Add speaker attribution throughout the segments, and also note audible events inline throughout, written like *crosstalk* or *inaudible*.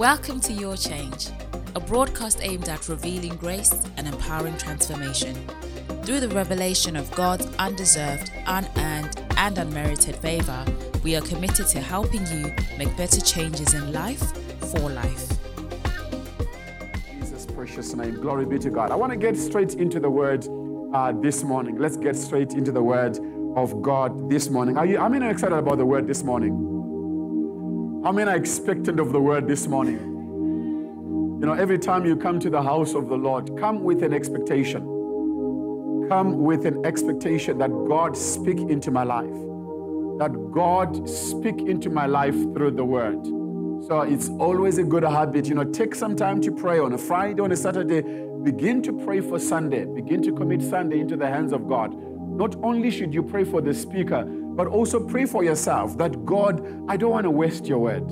Speaker 1: Welcome to Your Change, a broadcast aimed at revealing grace and empowering transformation. Through the revelation of God's undeserved, unearned, and unmerited favor, we are committed to helping you make better changes in life for life.
Speaker 2: Jesus' precious name. Glory be to God. I want to get straight into the word uh, this morning. Let's get straight into the word of God this morning. Are you, are excited about the word this morning? How many are expectant of the word this morning? You know, every time you come to the house of the Lord, come with an expectation. Come with an expectation that God speak into my life. That God speak into my life through the word. So it's always a good habit. You know, take some time to pray on a Friday, on a Saturday. Begin to pray for Sunday. Begin to commit Sunday into the hands of God. Not only should you pray for the speaker, but also pray for yourself that God, I don't want to waste your word.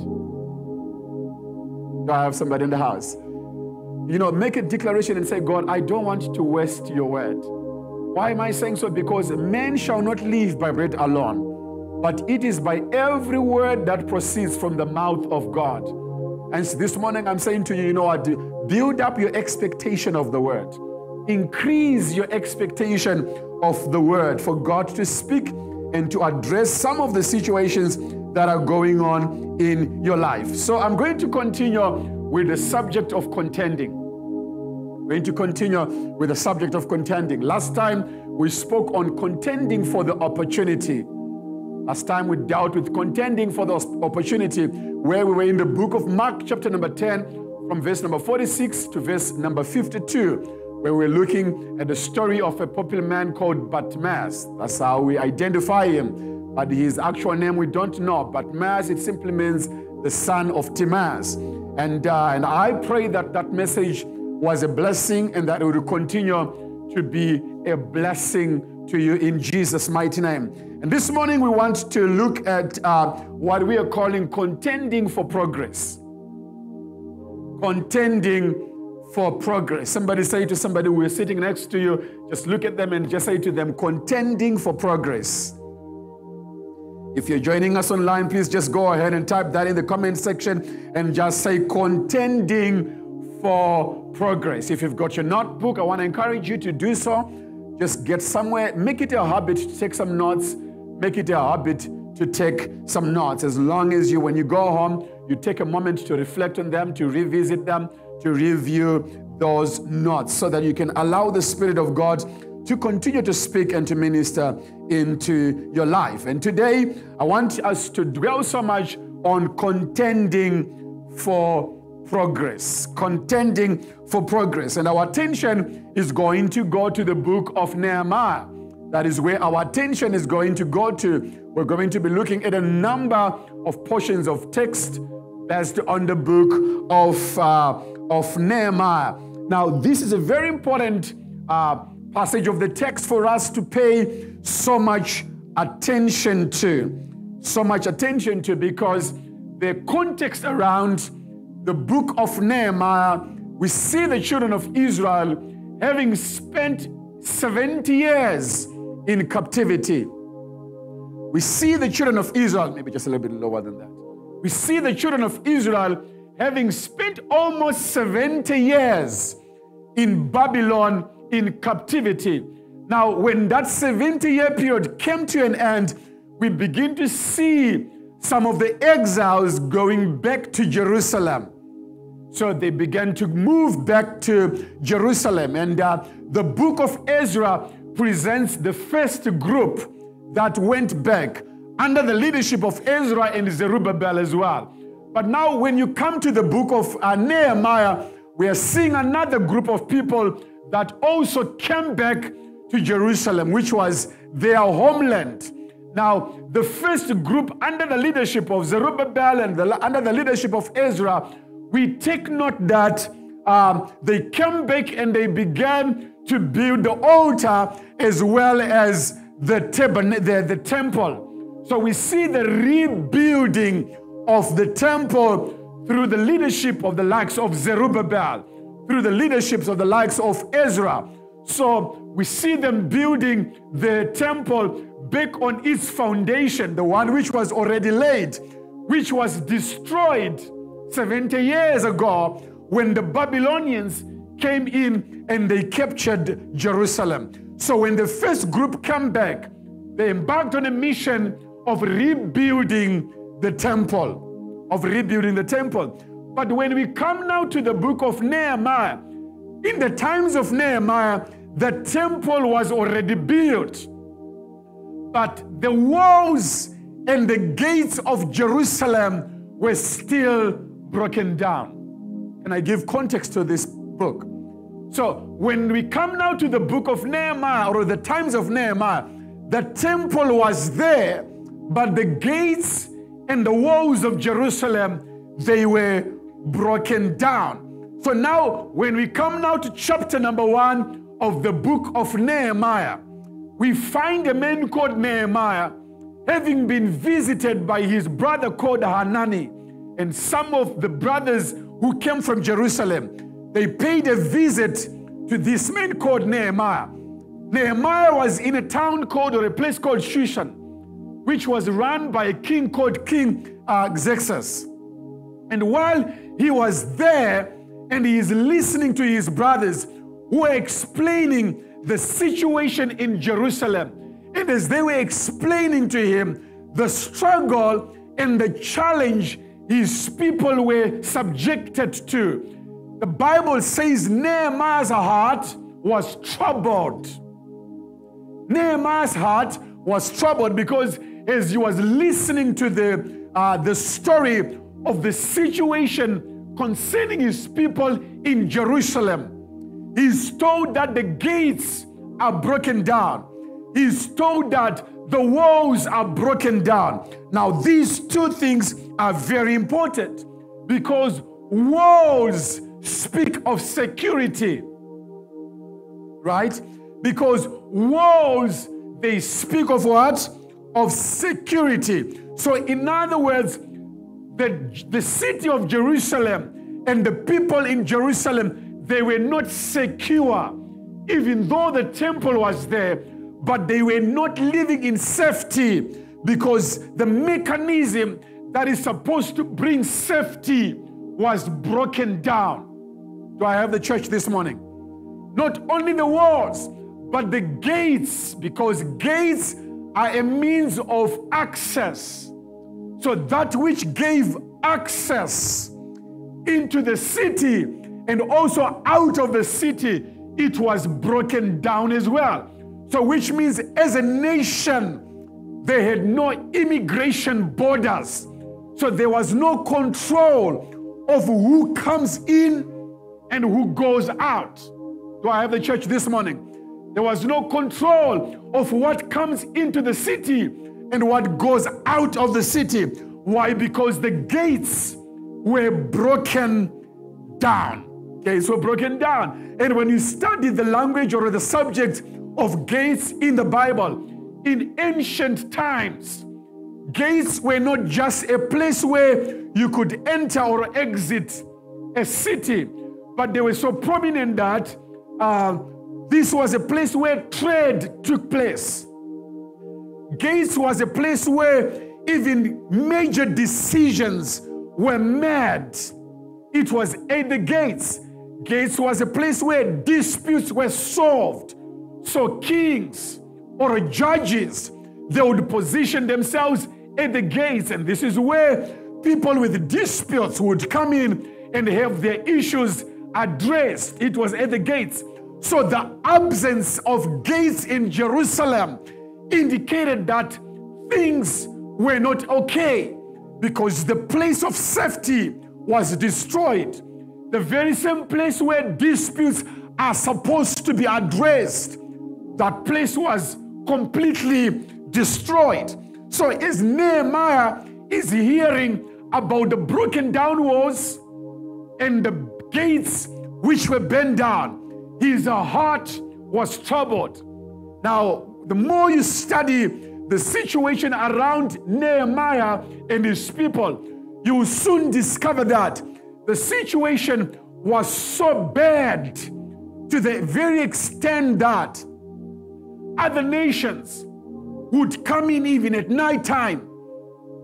Speaker 2: Do I have somebody in the house? You know, make a declaration and say, God, I don't want to waste your word. Why am I saying so? Because men shall not live by bread alone, but it is by every word that proceeds from the mouth of God. And this morning I'm saying to you, you know what? Build up your expectation of the word. Increase your expectation of the word for God to speak and to address some of the situations that are going on in your life. So I'm going to continue with the subject of contending. We're going to continue with the subject of contending. Last time we spoke on contending for the opportunity. Last time we dealt with contending for the opportunity, where we were in the book of Mark, chapter number 10, from verse number 46 to verse number 52 where we're looking at the story of a popular man called Bartimaeus. That's how we identify him. But his actual name we don't know. Bartimaeus, it simply means the son of Timaeus. And, uh, and I pray that that message was a blessing and that it will continue to be a blessing to you in Jesus' mighty name. And this morning we want to look at uh, what we are calling contending for progress. Contending for progress. Somebody say to somebody who is sitting next to you, just look at them and just say to them, contending for progress. If you're joining us online, please just go ahead and type that in the comment section and just say contending for progress. If you've got your notebook, I want to encourage you to do so. Just get somewhere, make it a habit to take some notes, make it a habit to take some notes. As long as you, when you go home, you take a moment to reflect on them, to revisit them, to review those notes so that you can allow the Spirit of God to continue to speak and to minister into your life. And today, I want us to dwell so much on contending for progress. Contending for progress. And our attention is going to go to the book of Nehemiah. That is where our attention is going to go to. We're going to be looking at a number of portions of text based on the book of uh, of Nehemiah. Now, this is a very important uh, passage of the text for us to pay so much attention to. So much attention to because the context around the book of Nehemiah, we see the children of Israel having spent 70 years in captivity. We see the children of Israel, maybe just a little bit lower than that. We see the children of Israel having spent almost 70 years in Babylon in captivity. Now, when that 70 year period came to an end, we begin to see some of the exiles going back to Jerusalem. So they began to move back to Jerusalem. And uh, the book of Ezra presents the first group that went back under the leadership of Ezra and Zerubbabel as well. But now, when you come to the book of uh, Nehemiah, we are seeing another group of people that also came back to Jerusalem, which was their homeland. Now, the first group under the leadership of Zerubbabel and the, under the leadership of Ezra, we take note that um, they came back and they began to build the altar as well as the, the, the temple. So we see the rebuilding of the temple through the leadership of the likes of Zerubbabel, through the leaderships of the likes of Ezra. So we see them building the temple back on its foundation, the one which was already laid, which was destroyed 70 years ago when the Babylonians came in and they captured Jerusalem. So when the first group came back, they embarked on a mission of rebuilding the temple, of rebuilding the temple. But when we come now to the book of Nehemiah, in the times of Nehemiah, the temple was already built, but the walls and the gates of Jerusalem were still broken down. Can I give context to this book? So, when we come now to the book of Nehemiah or the times of Nehemiah, the temple was there, but the gates and the walls of Jerusalem, they were broken down. So now, when we come now to chapter number one of the book of Nehemiah, we find a man called Nehemiah having been visited by his brother called Hanani and some of the brothers who came from Jerusalem. They paid a visit to this man called Nehemiah. Nehemiah was in a town called, or a place called Shushan, which was run by a king called King uh, Xerxes. And while he was there and he is listening to his brothers who are explaining the situation in Jerusalem, and as they were explaining to him the struggle and the challenge his people were subjected to, the Bible says Nehemiah's heart was troubled. Nehemiah's heart was troubled because as he was listening to the, uh, the story of the situation concerning his people in Jerusalem, he's told that the gates are broken down. He's told that the walls are broken down. Now, these two things are very important because walls speak of security, right? Because walls, they speak of what? Of security. So, in other words, the, the city of Jerusalem and the people in Jerusalem, they were not secure, even though the temple was there, but they were not living in safety because the mechanism that is supposed to bring safety was broken down. Do I have the church this morning? Not only the walls, but the gates, because gates are a means of access. So that which gave access into the city and also out of the city, it was broken down as well. So, which means as a nation, they had no immigration borders. So there was no control of who comes in and who goes out. Do I have the church this morning? There was no control of what comes into the city and what goes out of the city. Why? Because the gates were broken down. Gates were broken down. And when you study the language or the subject of gates in the Bible, in ancient times, gates were not just a place where you could enter or exit a city, but they were so prominent that uh, this was a place where trade took place. Gates was a place where even major decisions were made. It was at the gates. Gates was a place where disputes were solved. So kings or judges, they would position themselves at the gates, and this is where people with disputes would come in and have their issues addressed. It was at the gates. So the absence of gates in Jerusalem indicated that things were not okay because the place of safety was destroyed. The very same place where disputes are supposed to be addressed, that place was completely destroyed. So, as Nehemiah is hearing about the broken down walls and the gates which were bent down, his heart was troubled. Now, the more you study the situation around Nehemiah and his people, you will soon discover that the situation was so bad to the very extent that other nations would come in even at night time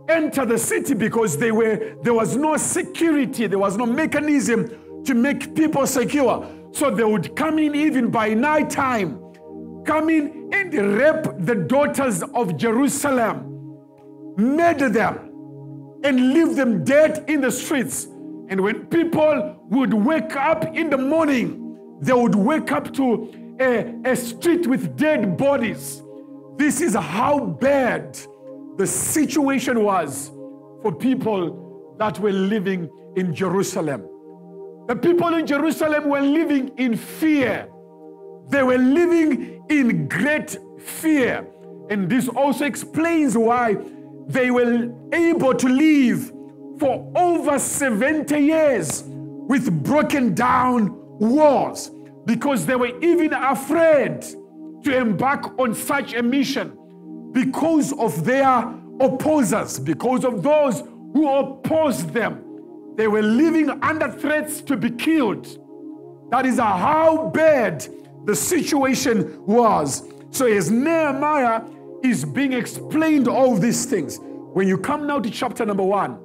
Speaker 2: enter the city because they were there was no security, there was no mechanism to make people secure. So they would come in even by night time, come in and rape the daughters of Jerusalem, murder them, and leave them dead in the streets. And when people would wake up in the morning, they would wake up to a, a street with dead bodies. This is how bad the situation was for people that were living in Jerusalem. The people in Jerusalem were living in fear. They were living in great fear. And this also explains why they were able to live for over 70 years with broken down walls because they were even afraid to embark on such a mission because of their opposers, because of those who opposed them. They were living under threats to be killed. That is how bad the situation was. So, as Nehemiah is being explained all these things, when you come now to chapter number one,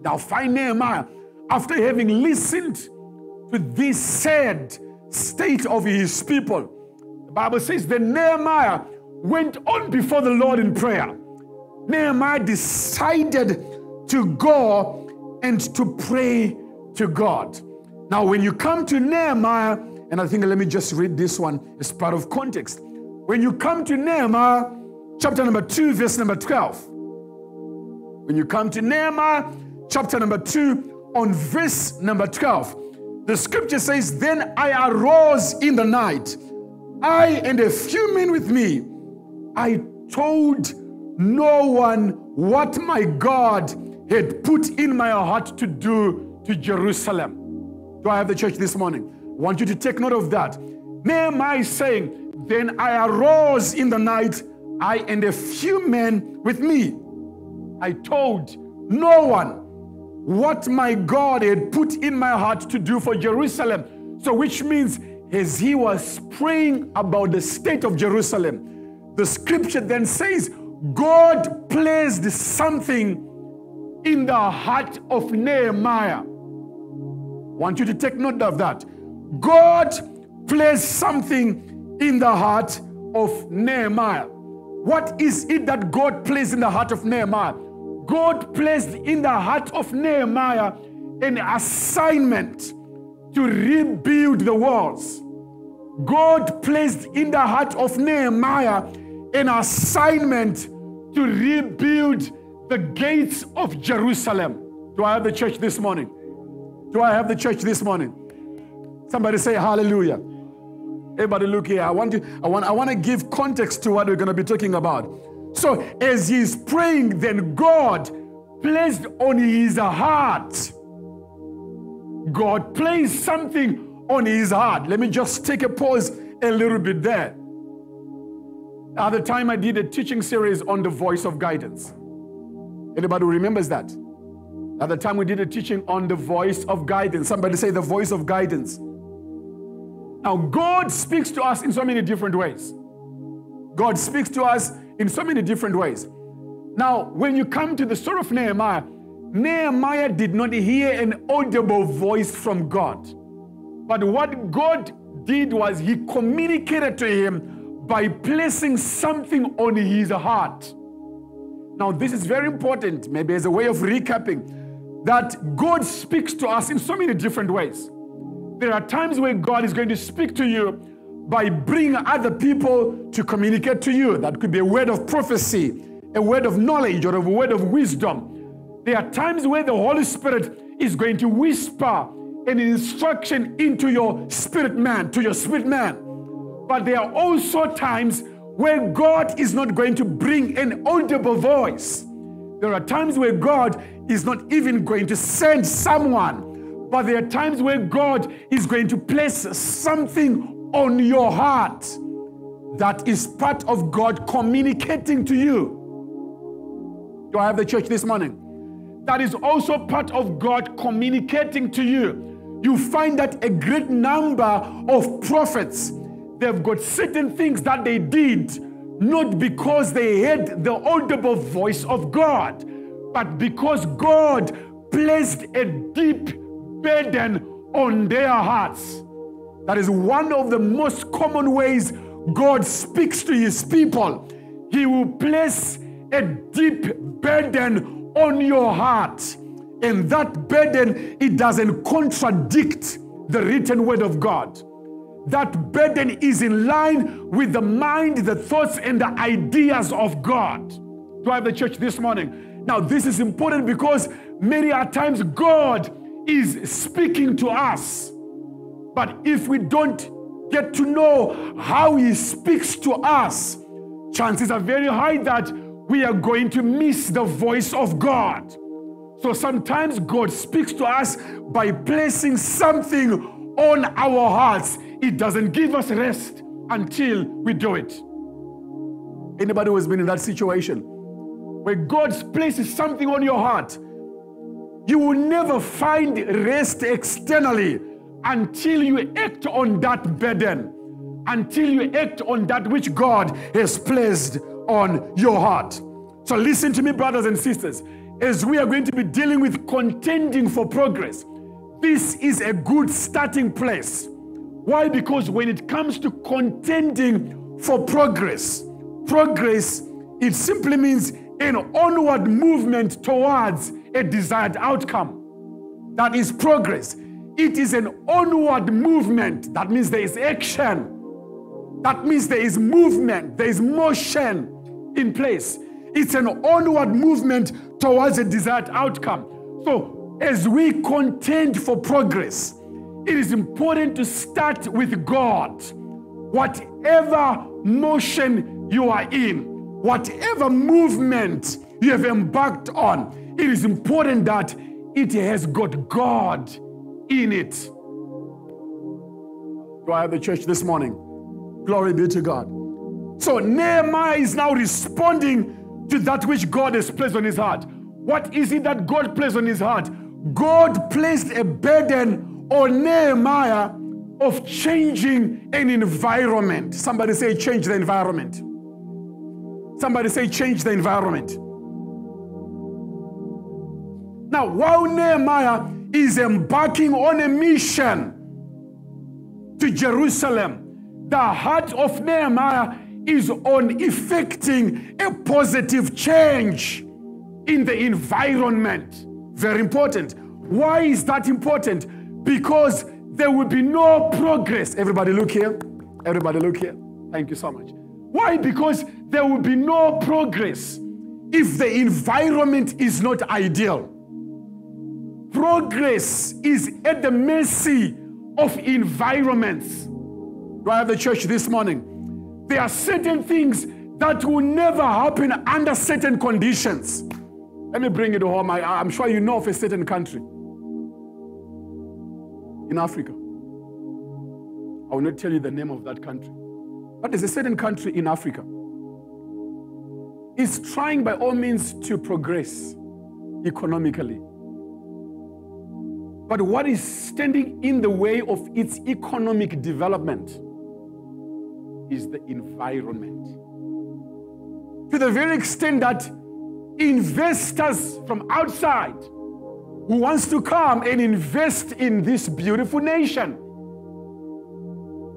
Speaker 2: now find Nehemiah after having listened to this sad state of his people. The Bible says that Nehemiah went on before the Lord in prayer. Nehemiah decided to go and to pray to God. Now, when you come to Nehemiah, and I think let me just read this one as part of context. When you come to Nehemiah, chapter number 2, verse number 12. When you come to Nehemiah, chapter number 2, on verse number 12, the scripture says, Then I arose in the night, I and a few men with me. I told no one what my God had put in my heart to do to Jerusalem. Do I have the church this morning? I want you to take note of that. Nehemiah saying, Then I arose in the night, I and a few men with me. I told no one what my God had put in my heart to do for Jerusalem. So, which means as he was praying about the state of Jerusalem, the scripture then says, God placed something in the heart of Nehemiah. Want you to take note of that. God placed something in the heart of Nehemiah. What is it that God placed in the heart of Nehemiah? God placed in the heart of Nehemiah an assignment to rebuild the walls. God placed in the heart of Nehemiah an assignment to rebuild the gates of Jerusalem. Do I have the church this morning? Do I have the church this morning? Somebody say hallelujah. Everybody look here. I want to, I want, I want to give context to what we're going to be talking about. So as he's praying, then God placed on his heart. God placed something on his heart. Let me just take a pause a little bit there. At the time I did a teaching series on the voice of guidance. Anybody remembers that? At the time we did a teaching on the voice of guidance. Somebody say the voice of guidance. Now, God speaks to us in so many different ways. God speaks to us in so many different ways. Now, when you come to the story of Nehemiah, Nehemiah did not hear an audible voice from God. But what God did was he communicated to him by placing something on his heart. Now, this is very important, maybe as a way of recapping, that God speaks to us in so many different ways. There are times where God is going to speak to you by bringing other people to communicate to you. That could be a word of prophecy, a word of knowledge, or a word of wisdom. There are times where the Holy Spirit is going to whisper an instruction into your spirit man, to your spirit man. But there are also times where God is not going to bring an audible voice. There are times where God is not even going to send someone, but there are times where God is going to place something on your heart that is part of God communicating to you. Do I have the church this morning? That is also part of God communicating to you. You find that a great number of prophets They've got certain things that they did not because they heard the audible voice of God, but because God placed a deep burden on their hearts. That is one of the most common ways God speaks to his people. He will place a deep burden on your heart. And that burden, it doesn't contradict the written word of God. That burden is in line with the mind, the thoughts, and the ideas of God. Do I have the church this morning? Now, this is important because many times God is speaking to us. But if we don't get to know how He speaks to us, chances are very high that we are going to miss the voice of God. So sometimes God speaks to us by placing something on our hearts. It doesn't give us rest until we do it. Anybody who has been in that situation where God places something on your heart, you will never find rest externally until you act on that burden, until you act on that which God has placed on your heart. So, listen to me, brothers and sisters, as we are going to be dealing with contending for progress. This is a good starting place. Why? Because when it comes to contending for progress, progress, it simply means an onward movement towards a desired outcome. That is progress. It is an onward movement. That means there is action. That means there is movement, there is motion in place. It's an onward movement towards a desired outcome. So, as we contend for progress, it is important to start with God. Whatever motion you are in, whatever movement you have embarked on, it is important that it has got God in it. Do I have the church this morning? Glory be to God. So Nehemiah is now responding to that which God has placed on his heart. What is it that God placed on his heart? God placed a burden on Nehemiah of changing an environment. Somebody say, change the environment. Somebody say, change the environment. Now, while Nehemiah is embarking on a mission to Jerusalem. The heart of Nehemiah is on effecting a positive change in the environment. Very important. Why is that important? Because there will be no progress. Everybody, look here. Everybody, look here. Thank you so much. Why? Because there will be no progress if the environment is not ideal. Progress is at the mercy of environments. Do I have the church this morning? There are certain things that will never happen under certain conditions. Let me bring it home. I, am sure you know of a certain country in Africa. I will not tell you the name of that country. But there's a certain country in Africa. It's trying by all means to progress economically. But what is standing in the way of its economic development is the environment. To the very extent that investors from outside who wants to come and invest in this beautiful nation.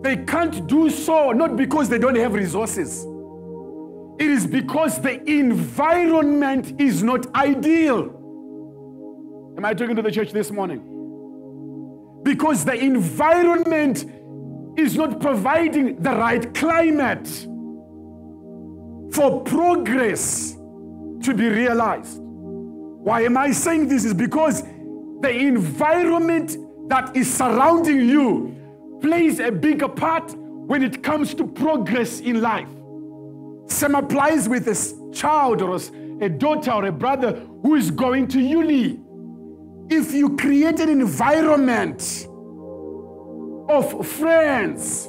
Speaker 2: They can't do so not because they don't have resources. It is because the environment is not ideal. Am i talking to the church this morning? Because the environment is not providing the right climate for progress to be realized. Why am I saying this? Is because the environment that is surrounding you plays a bigger part when it comes to progress in life. Same applies with a child or a daughter or a brother who is going to uni if you create an environment of friends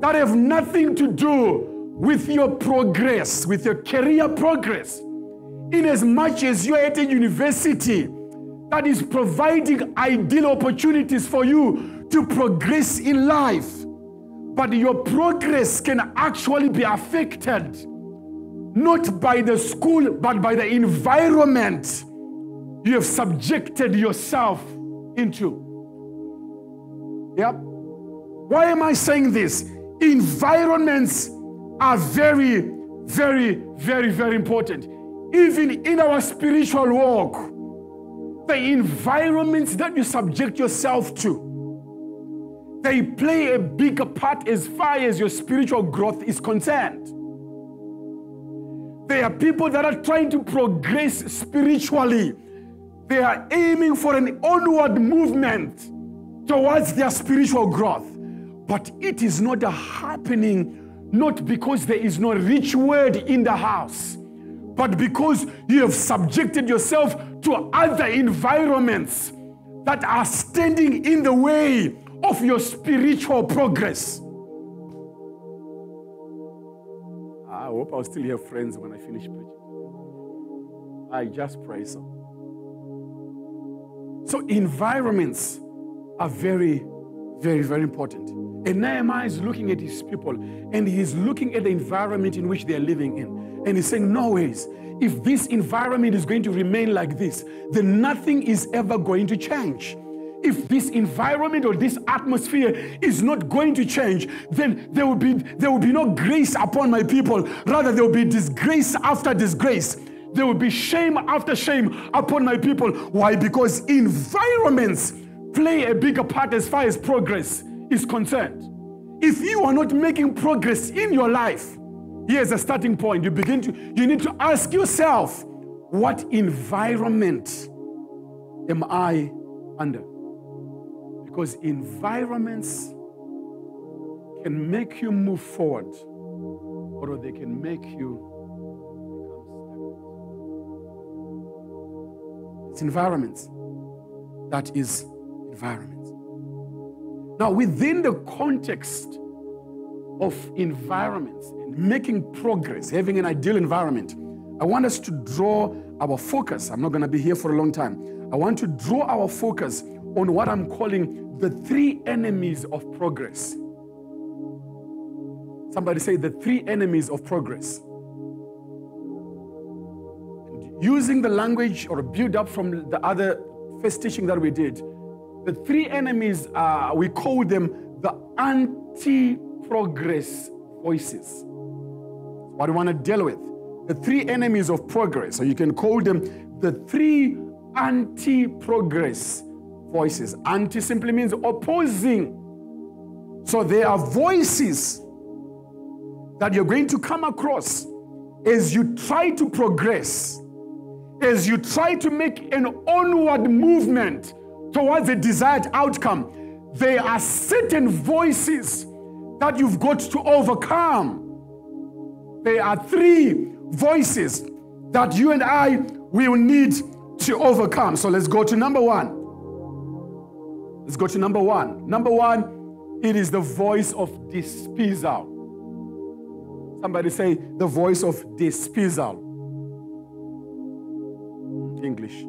Speaker 2: that have nothing to do with your progress, with your career progress, in as much as you're at a university that is providing ideal opportunities for you to progress in life, but your progress can actually be affected not by the school, but by the environment you have subjected yourself into. Yep. Why am I saying this? Environments are very, very, very, very important. Even in our spiritual walk, the environments that you subject yourself to, they play a bigger part as far as your spiritual growth is concerned. There are people that are trying to progress spiritually. They are aiming for an onward movement towards their spiritual growth. But it is not happening not because there is no rich word in the house, but because you have subjected yourself to other environments that are standing in the way of your spiritual progress. Ah, I hope I'll still have friends when I finish preaching. I just pray so. So, environments are very, very, very important. And Nehemiah is looking at his people and he's looking at the environment in which they are living in. And he's saying, No ways. If this environment is going to remain like this, then nothing is ever going to change. If this environment or this atmosphere is not going to change, then there will be there will be no grace upon my people. Rather, there will be disgrace after disgrace. There will be shame after shame upon my people. Why? Because environments play a bigger part as far as progress is concerned. If you are not making progress in your life, here's a starting point. You begin to, you need to ask yourself, what environment am I under? Because environments can make you move forward or they can make you become stagnant. It's environments. That is environment. Now, within the context of environments and making progress, having an ideal environment, I want us to draw our focus. I'm not going to be here for a long time. I want to draw our focus on what I'm calling the three enemies of progress. Somebody say the three enemies of progress. Using the language or build up from the other first teaching that we did, the three enemies, we call them the anti progress voices. What we want to deal with. The three enemies of progress, or you can call them the three anti progress voices. Anti simply means opposing. So there are voices that you're going to come across as you try to progress, as you try to make an onward movement towards a desired outcome, there are certain voices that you've got to overcome. There are three voices that you and I will need to overcome. So let's go to number one. Let's go to number one. Number one, it is the voice of dispersal. Somebody say the voice of dispersal. English.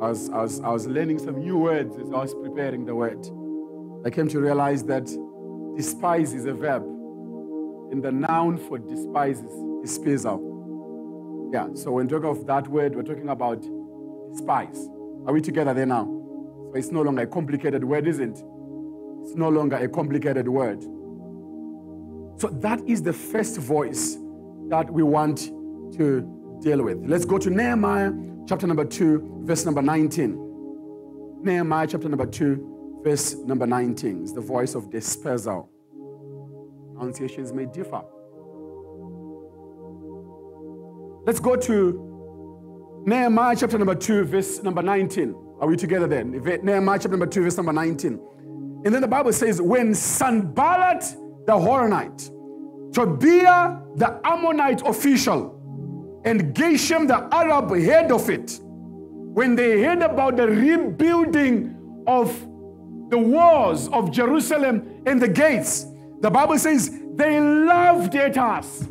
Speaker 2: Was, I was learning some new words as I was preparing the word. I came to realize that despise is a verb, and the noun for despise is dispersal. Yeah, so when we talk of that word, we're talking about despise. Are we together there now? So it's no longer a complicated word, isn't it? It's no longer a complicated word. So that is the first voice that we want to deal with. Let's go to Nehemiah chapter number 2, verse number 19. Nehemiah chapter number 2, verse number 19 is the voice of dispersal. Pronunciations may differ. Let's go to Nehemiah chapter number 2, verse number 19. Are we together then? Nehemiah chapter number 2, verse number 19. And then the Bible says, When Sanballat the Horonite, Tobiah the Ammonite official, and Geshem the Arab heard of it, when they heard about the rebuilding of the walls of Jerusalem and the gates, the Bible says they laughed at us.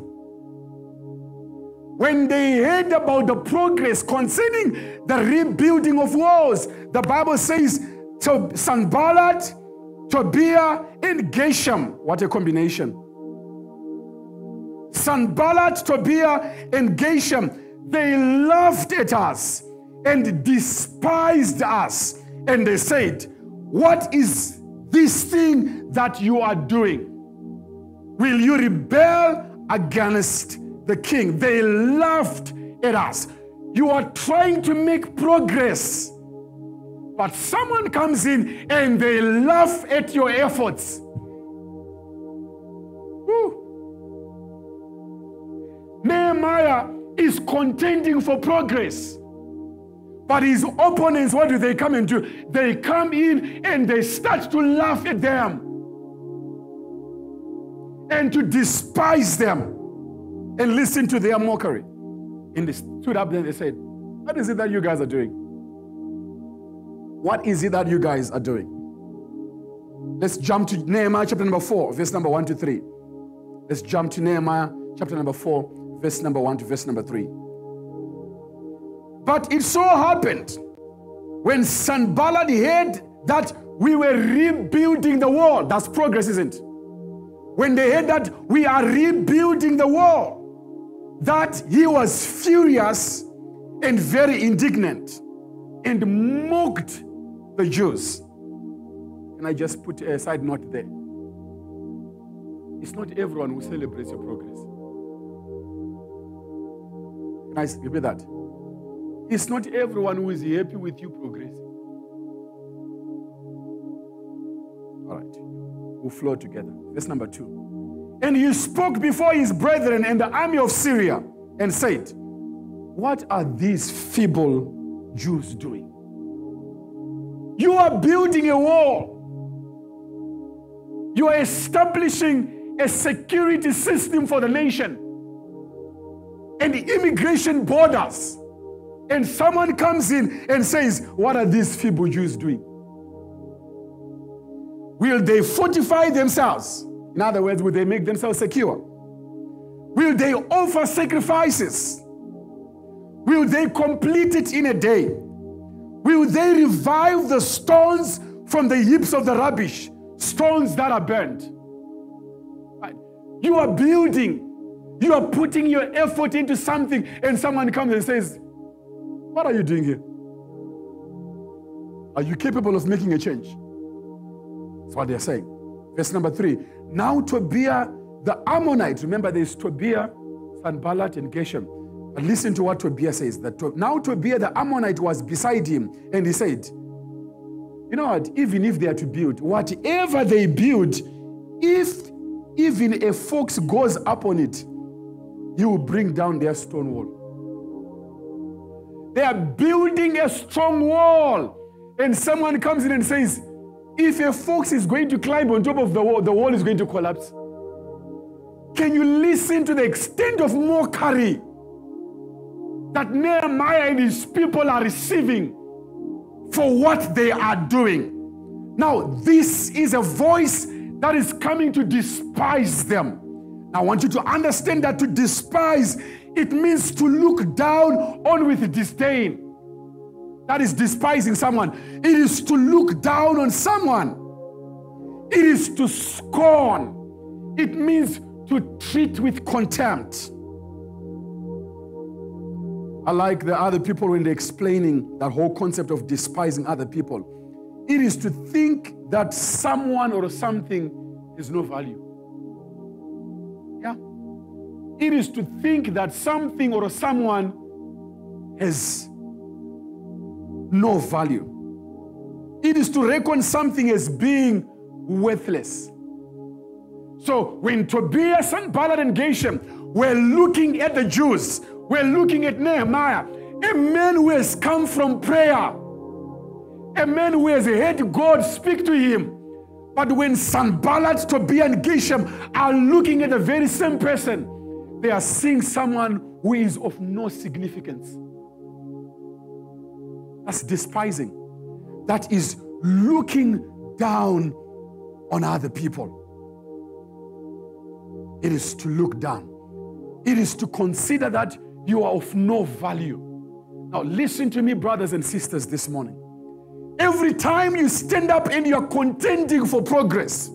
Speaker 2: When they heard about the progress concerning the rebuilding of walls, the Bible says to Sanballat, Tobiah, and Geshem. What a combination. Sanballat, Tobiah, and Geshem, they laughed at us and despised us. And they said, What is this thing that you are doing? Will you rebel against the king? They laughed at us. You are trying to make progress, but someone comes in and they laugh at your efforts. Woo. Nehemiah is contending for progress. But his opponents, what do they come and do? They come in and they start to laugh at them and to despise them and listen to their mockery. And they stood up there and they said, What is it that you guys are doing? What is it that you guys are doing? Let's jump to Nehemiah chapter number 4, verse number 1 to 3. Let's jump to Nehemiah chapter number 4, verse number 1 to verse number 3. But it so happened when Sanballat heard that we were rebuilding the wall, that's progress, isn't it? When they heard that we are rebuilding the wall, that he was furious and very indignant and mocked the Jews. And I just put a side note there? It's not everyone who celebrates your progress. Can I repeat that? It's not everyone who is happy with you progressing. All right. We'll flow together. Verse number two. And he spoke before his brethren and the army of Syria and said, What are these feeble Jews doing? You are building a wall. You are establishing a security system for the nation and immigration borders. And someone comes in and says, What are these feeble Jews doing? Will they fortify themselves? In other words, will they make themselves secure? Will they offer sacrifices? Will they complete it in a day? Will they revive the stones from the heaps of the rubbish? Stones that are burned. You are building, you are putting your effort into something, and someone comes and says, What are you doing here? Are you capable of making a change? That's what they're saying. Verse number three. Now Tobiah the Ammonite, remember there's Tobiah, Sanballat, and Geshem. But listen to what Tobiah says. That to, now Tobiah the Ammonite was beside him, and he said, You know what? Even if they are to build, whatever they build, if even a fox goes up on it, he will bring down their stone wall. They are building a strong wall, and someone comes in and says, If a fox is going to climb on top of the wall, the wall is going to collapse. Can you listen to the extent of mockery that Nehemiah and his people are receiving for what they are doing? Now, this is a voice that is coming to despise them. I want you to understand that to despise, it means to look down on with disdain. That is despising someone. It is to look down on someone. It is to scorn. It means to treat with contempt. I like the other people when they're explaining that whole concept of despising other people. It is to think that someone or something is no value. It is to think that something or someone has no value. It is to reckon something as being worthless. So when Tobiah, Sanballat, and Geshem were looking at the Jews, were looking at Nehemiah, a man who has come from prayer, a man who has heard God speak to him. But when Sanballat, Tobiah, and Geshem are looking at the very same person, they are seeing someone who is of no significance. That's despising. That is looking down on other people. It is to look down. It is to consider that you are of no value. Now, listen to me, brothers and sisters, this morning. Every time you stand up and you're contending for progress,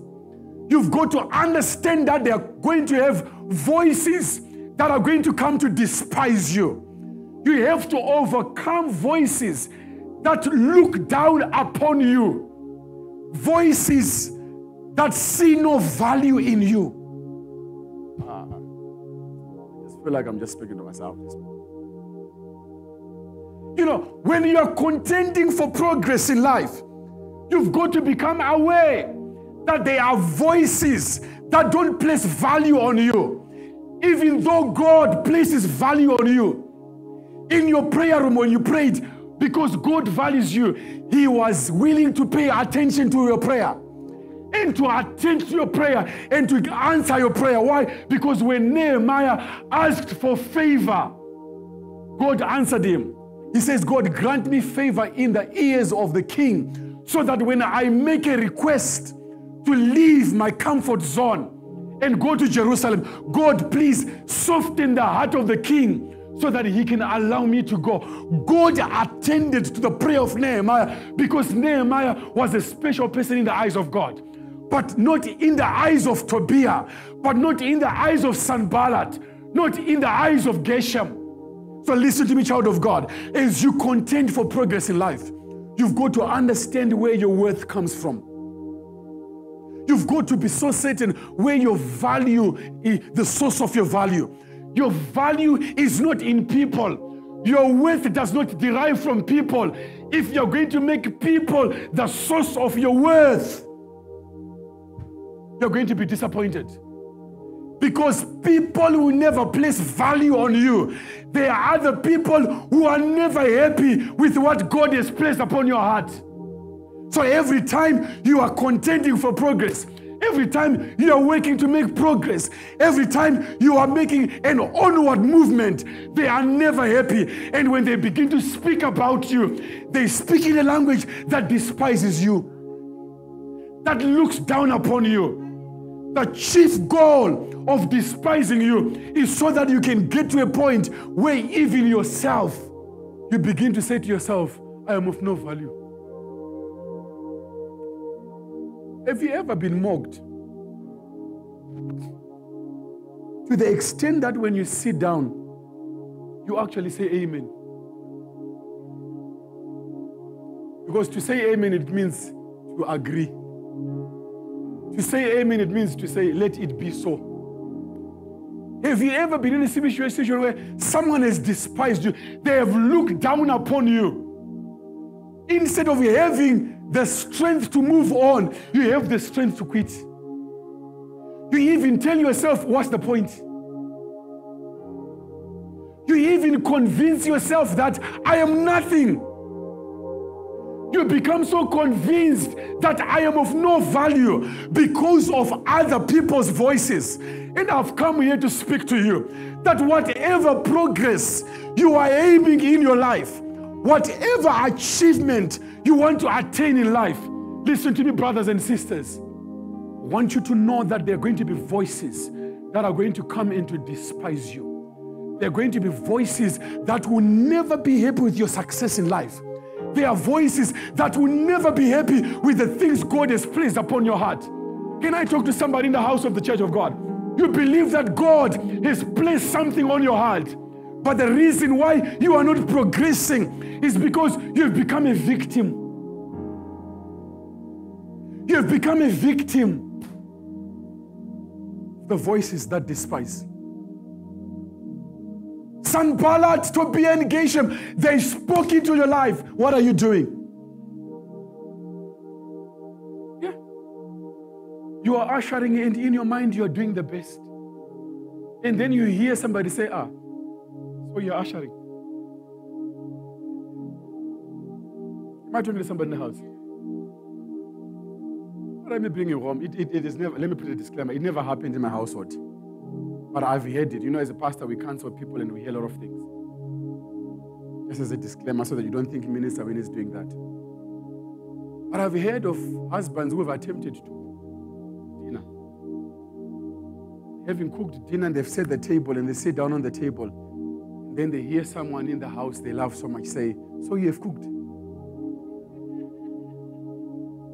Speaker 2: You've got to understand that they are going to have voices that are going to come to despise you. You have to overcome voices that look down upon you, voices that see no value in you. Uh, I just feel like I'm just speaking to myself. You know, when you are contending for progress in life, you've got to become aware that there are voices that don't place value on you, even though God places value on you. In your prayer room, when you prayed, because God values you, He was willing to pay attention to your prayer and to attend to your prayer and to answer your prayer. Why? Because when Nehemiah asked for favor, God answered him. He says, God, grant me favor in the ears of the king so that when I make a request, to leave my comfort zone and go to Jerusalem. God, please soften the heart of the king so that he can allow me to go. God attended to the prayer of Nehemiah because Nehemiah was a special person in the eyes of God, but not in the eyes of Tobiah, but not in the eyes of Sanballat, not in the eyes of Geshem. So listen to me, child of God. As you contend for progress in life, you've got to understand where your worth comes from. You've got to be so certain where your value is, the source of your value. Your value is not in people. Your worth does not derive from people. If you're going to make people the source of your worth, you're going to be disappointed. Because people will never place value on you. There are other people who are never happy with what God has placed upon your heart. So every time you are contending for progress, every time you are working to make progress, every time you are making an onward movement, they are never happy. And when they begin to speak about you, they speak in a language that despises you, that looks down upon you. The chief goal of despising you is so that you can get to a point where even yourself, you begin to say to yourself, I am of no value. Have you ever been mocked? To the extent that when you sit down, you actually say amen. Because to say amen, it means to agree. To say amen, it means to say, let it be so. Have you ever been in a situation where someone has despised you? They have looked down upon you. Instead of having the strength to move on, you have the strength to quit. You even tell yourself, what's the point? You even convince yourself that I am nothing. You become so convinced that I am of no value because of other people's voices. And I've come here to speak to you that whatever progress you are aiming in your life, whatever achievement you want to attain in life, listen to me, brothers and sisters. I want you to know that there are going to be voices that are going to come in to despise you. There are going to be voices that will never be happy with your success in life. There are voices that will never be happy with the things God has placed upon your heart. Can I talk to somebody in the house of the church of God? You believe that God has placed something on your heart. But the reason why you are not progressing is because you've become a victim. You've become a victim. The voices that despise. Sanballat, Tobiah, and Geshem, they spoke into your life. What are you doing? Yeah. You are ushering, and in your mind, you are doing the best. And then you hear somebody say, ah, or you're ushering. Am I talking to somebody in the house? Let me bring you home? It, it, it is never, let me put a disclaimer. It never happened in my household. But I've heard it. You know, as a pastor, we counsel people and we hear a lot of things. Just as a disclaimer so that you don't think Minister Wayne is doing that. But I've heard of husbands who have attempted to dinner. Having cooked dinner and they've set the table and they sit down on the table then they hear someone in the house they love so much say, So you have cooked.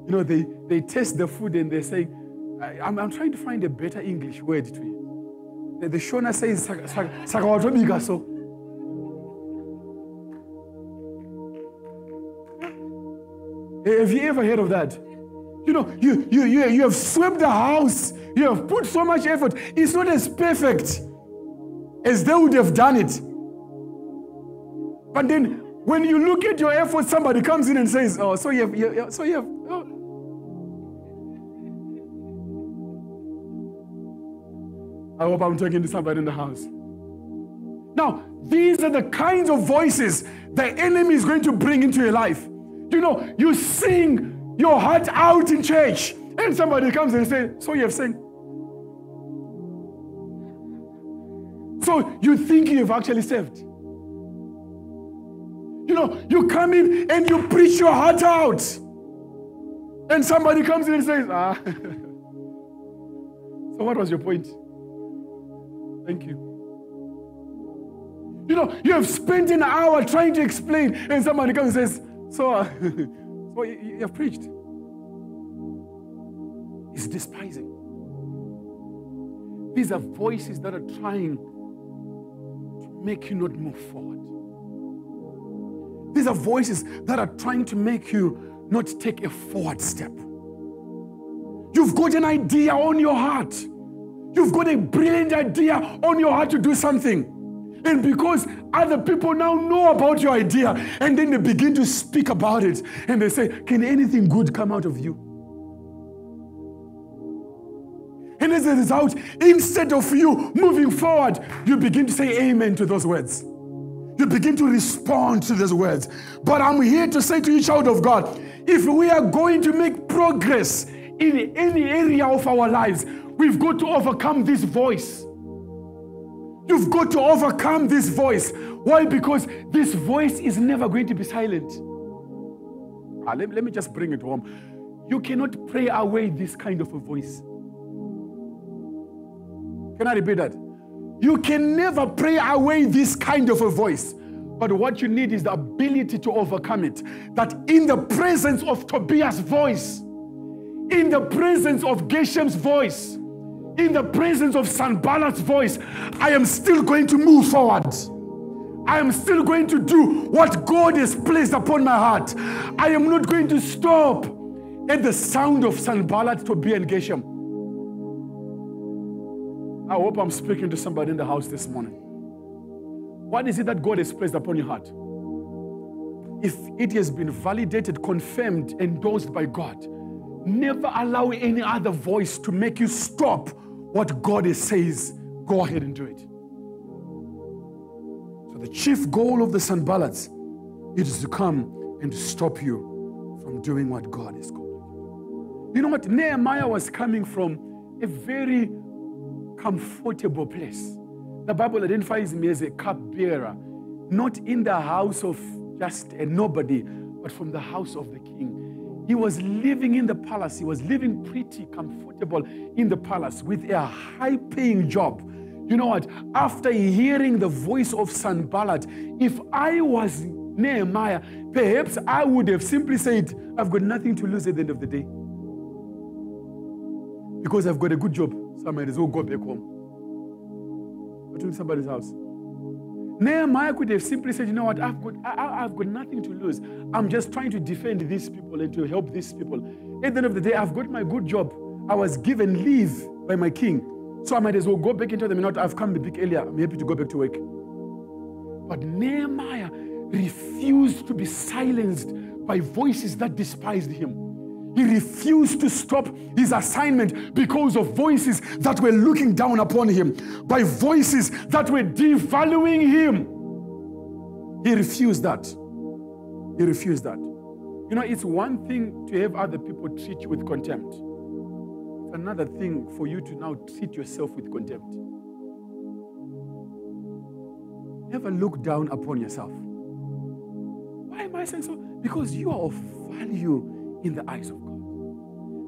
Speaker 2: You know, they, they taste the food and they say, I, am I'm trying to find a better English word to it. The, the Shona says, Sakawatobika so. Have you ever heard of that? You know, you, you, you, you have swept the house, you have put so much effort. It's not as perfect as they would have done it. But then when you look at your effort, somebody comes in and says, Oh, so you have, you, so you have, oh. I hope I'm talking to somebody in the house. Now, these are the kinds of voices the enemy is going to bring into your life. You know, you sing your heart out in church, and somebody comes and says, So you have sing. So you think you have actually saved. You know, you come in and you preach your heart out. And somebody comes in and says, Ah. *laughs* so what was your point? Thank you. You know, you have spent an hour trying to explain, and somebody comes and says, So, uh, *laughs* so you, you have preached. It's despising. These are voices that are trying to make you not move forward. These are voices that are trying to make you not take a forward step. You've got an idea on your heart. You've got a brilliant idea on your heart to do something. And because other people now know about your idea, and then they begin to speak about it, and they say, Can anything good come out of you? And as a result, instead of you moving forward, you begin to say amen to those words. You begin to respond to those words. But I'm here to say to you, child of God, if we are going to make progress in any area of our lives, we've got to overcome this voice. You've got to overcome this voice. Why? Because this voice is never going to be silent. Ah, let, let me just bring it home. You cannot pray away this kind of a voice. Can I repeat that? You can never pray away this kind of a voice. But what you need is the ability to overcome it. That in the presence of Tobiah's voice, in the presence of Geshem's voice, in the presence of Sanballat's voice, I am still going to move forward. I am still going to do what God has placed upon my heart. I am not going to stop at the sound of Sanballat, Tobiah, and Geshem. I hope I'm speaking to somebody in the house this morning. What is it that God has placed upon your heart? If it has been validated, confirmed, endorsed by God, never allow any other voice to make you stop what God says, go ahead and do it. So the chief goal of the Sanballats is to come and to stop you from doing what God is called. You know what? Nehemiah was coming from a very comfortable place. The Bible identifies me as a cupbearer, not in the house of just a nobody, but from the house of the king. He was living in the palace. He was living pretty comfortable in the palace with a high paying job. You know what? After hearing the voice of Sanballat, if I was Nehemiah, perhaps I would have simply said, I've got nothing to lose at the end of the day. Because I've got a good job, so I might as well go back home. Go to somebody's house. Nehemiah could have simply said, you know what, I've got, I, have got nothing to lose. I'm just trying to defend these people and to help these people. At the end of the day, I've got my good job. I was given leave by my king. So I might as well go back into. You know, I've come a bit earlier. I'm happy to go back to work. But Nehemiah refused to be silenced by voices that despised him. He refused to stop his assignment because of voices that were looking down upon him, by voices that were devaluing him. He refused that. He refused that. You know, it's one thing to have other people treat you with contempt, it's another thing for you to now treat yourself with contempt. Never look down upon yourself. Why am I saying so? Because you are of value in the eyes of God.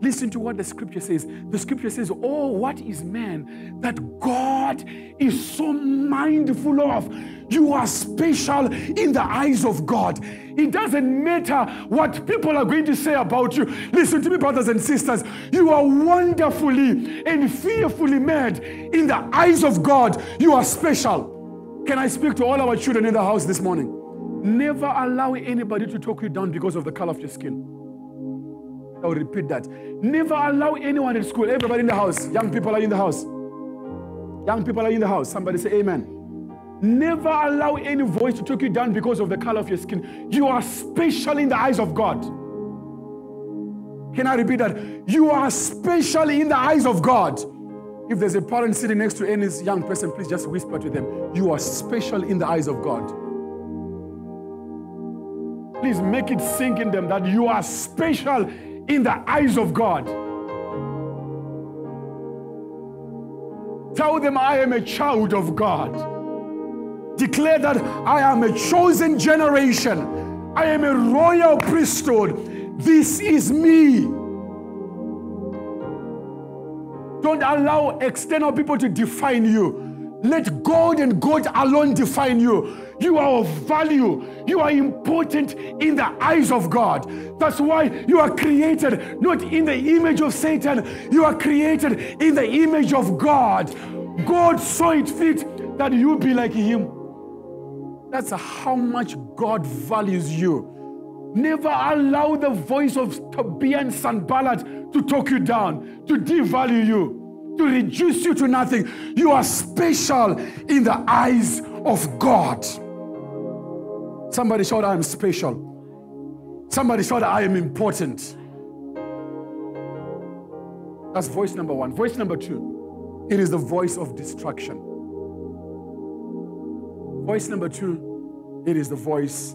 Speaker 2: Listen to what the scripture says. The scripture says, Oh, what is man that God is so mindful of? You are special in the eyes of God. It doesn't matter what people are going to say about you. Listen to me, brothers and sisters. You are wonderfully and fearfully made in the eyes of God. You are special. Can I speak to all our children in the house this morning? Never allow anybody to talk you down because of the color of your skin. I will repeat that. Never allow anyone in school, everybody in the house, young people are in the house. Young people are in the house. Somebody say amen. Never allow any voice to talk you down because of the color of your skin. You are special in the eyes of God. Can I repeat that? You are special in the eyes of God. If there's a parent sitting next to any young person, please just whisper to them, You are special in the eyes of God. Please make it sink in them that you are special in the eyes of God. Tell them, I am a child of God. Declare that I am a chosen generation. I am a royal priesthood. This is me. Don't allow external people to define you. Let God and God alone define you. You are of value. You are important in the eyes of God. That's why you are created not in the image of Satan, you are created in the image of God. God saw it fit that you be like Him. That's how much God values you. Never allow the voice of Tobiah and Sanballat to talk you down, to devalue you to reduce you to nothing. You are special in the eyes of God. Somebody shout, I am special. Somebody shout, I am important. That's voice number one. Voice number two, it is the voice of destruction. Voice number two, it is the voice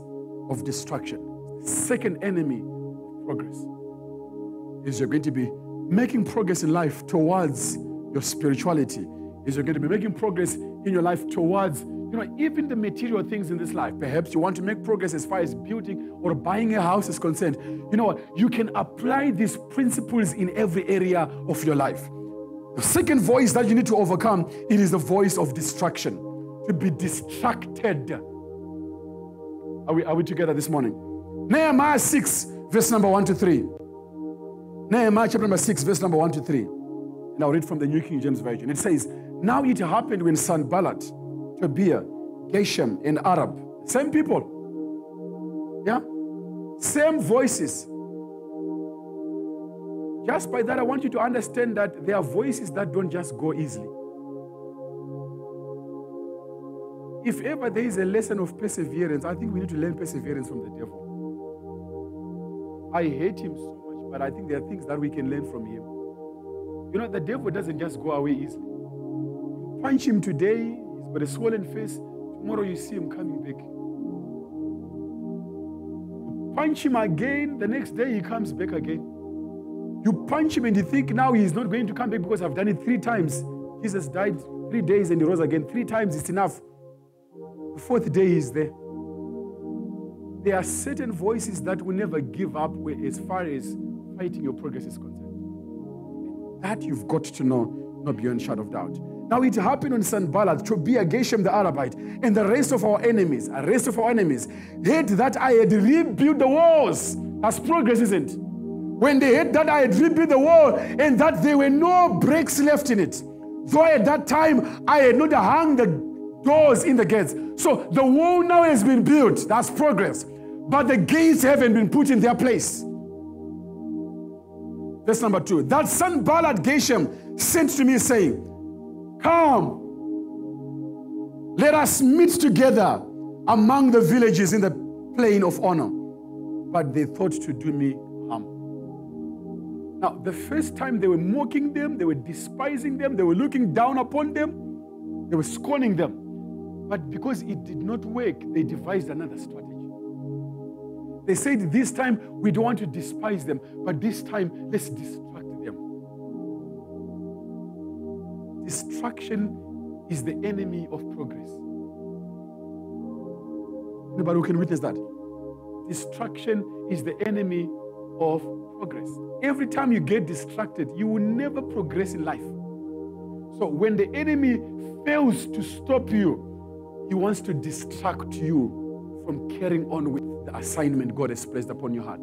Speaker 2: of destruction. Second enemy of progress is you're going to be making progress in life towards your spirituality. Is you're going to be making progress in your life towards, you know, even the material things in this life. Perhaps you want to make progress as far as building or buying a house is concerned. You know what? You can apply these principles in every area of your life. The second voice that you need to overcome, it is the voice of distraction. To be distracted. Are we, are we together this morning? Nehemiah 6, verse number 1 to 3. Nehemiah chapter number 6, verse number 1 to 3. I'll read from the New King James Version. It says, Now it happened when Sanballat, Tobiah, Geshem, and Arab, same people, yeah, same voices. Just by that, I want you to understand that there are voices that don't just go easily. If ever there is a lesson of perseverance, I think we need to learn perseverance from the devil. I hate him so much, but I think there are things that we can learn from him. You know, the devil doesn't just go away easily. You punch him today, he's got a swollen face. Tomorrow you see him coming back. You punch him again, the next day he comes back again. You punch him and you think now he's not going to come back because I've done it three times. Jesus died three days and he rose again. Three times it's enough. The fourth day he's there. There are certain voices that will never give up as far as fighting your progress is concerned. That you've got to know, not beyond shadow of doubt. Now it happened on Sanballat, Tobiah, Geshem the Arabite, and the rest of our enemies, the rest of our enemies, heard that I had rebuilt the walls. That's progress, isn't? When they heard that I had rebuilt the wall and that there were no breaks left in it. Though at that time I had not hung the doors in the gates. So the wall now has been built. That's progress. But the gates haven't been put in their place. Verse number two. That Sanballat Geshem sent to me, saying, Come, let us meet together among the villages in the plain of Ono. But they thought to do me harm. Now, the first time they were mocking them, they were despising them, they were looking down upon them, they were scorning them. But because it did not work, they devised another strategy. They said, This time we don't want to despise them, but this time let's distract them. Distraction is the enemy of progress. Anybody who can witness that? Distraction is the enemy of progress. Every time you get distracted, you will never progress in life. So when the enemy fails to stop you, he wants to distract you from carrying on with the assignment God has placed upon your heart.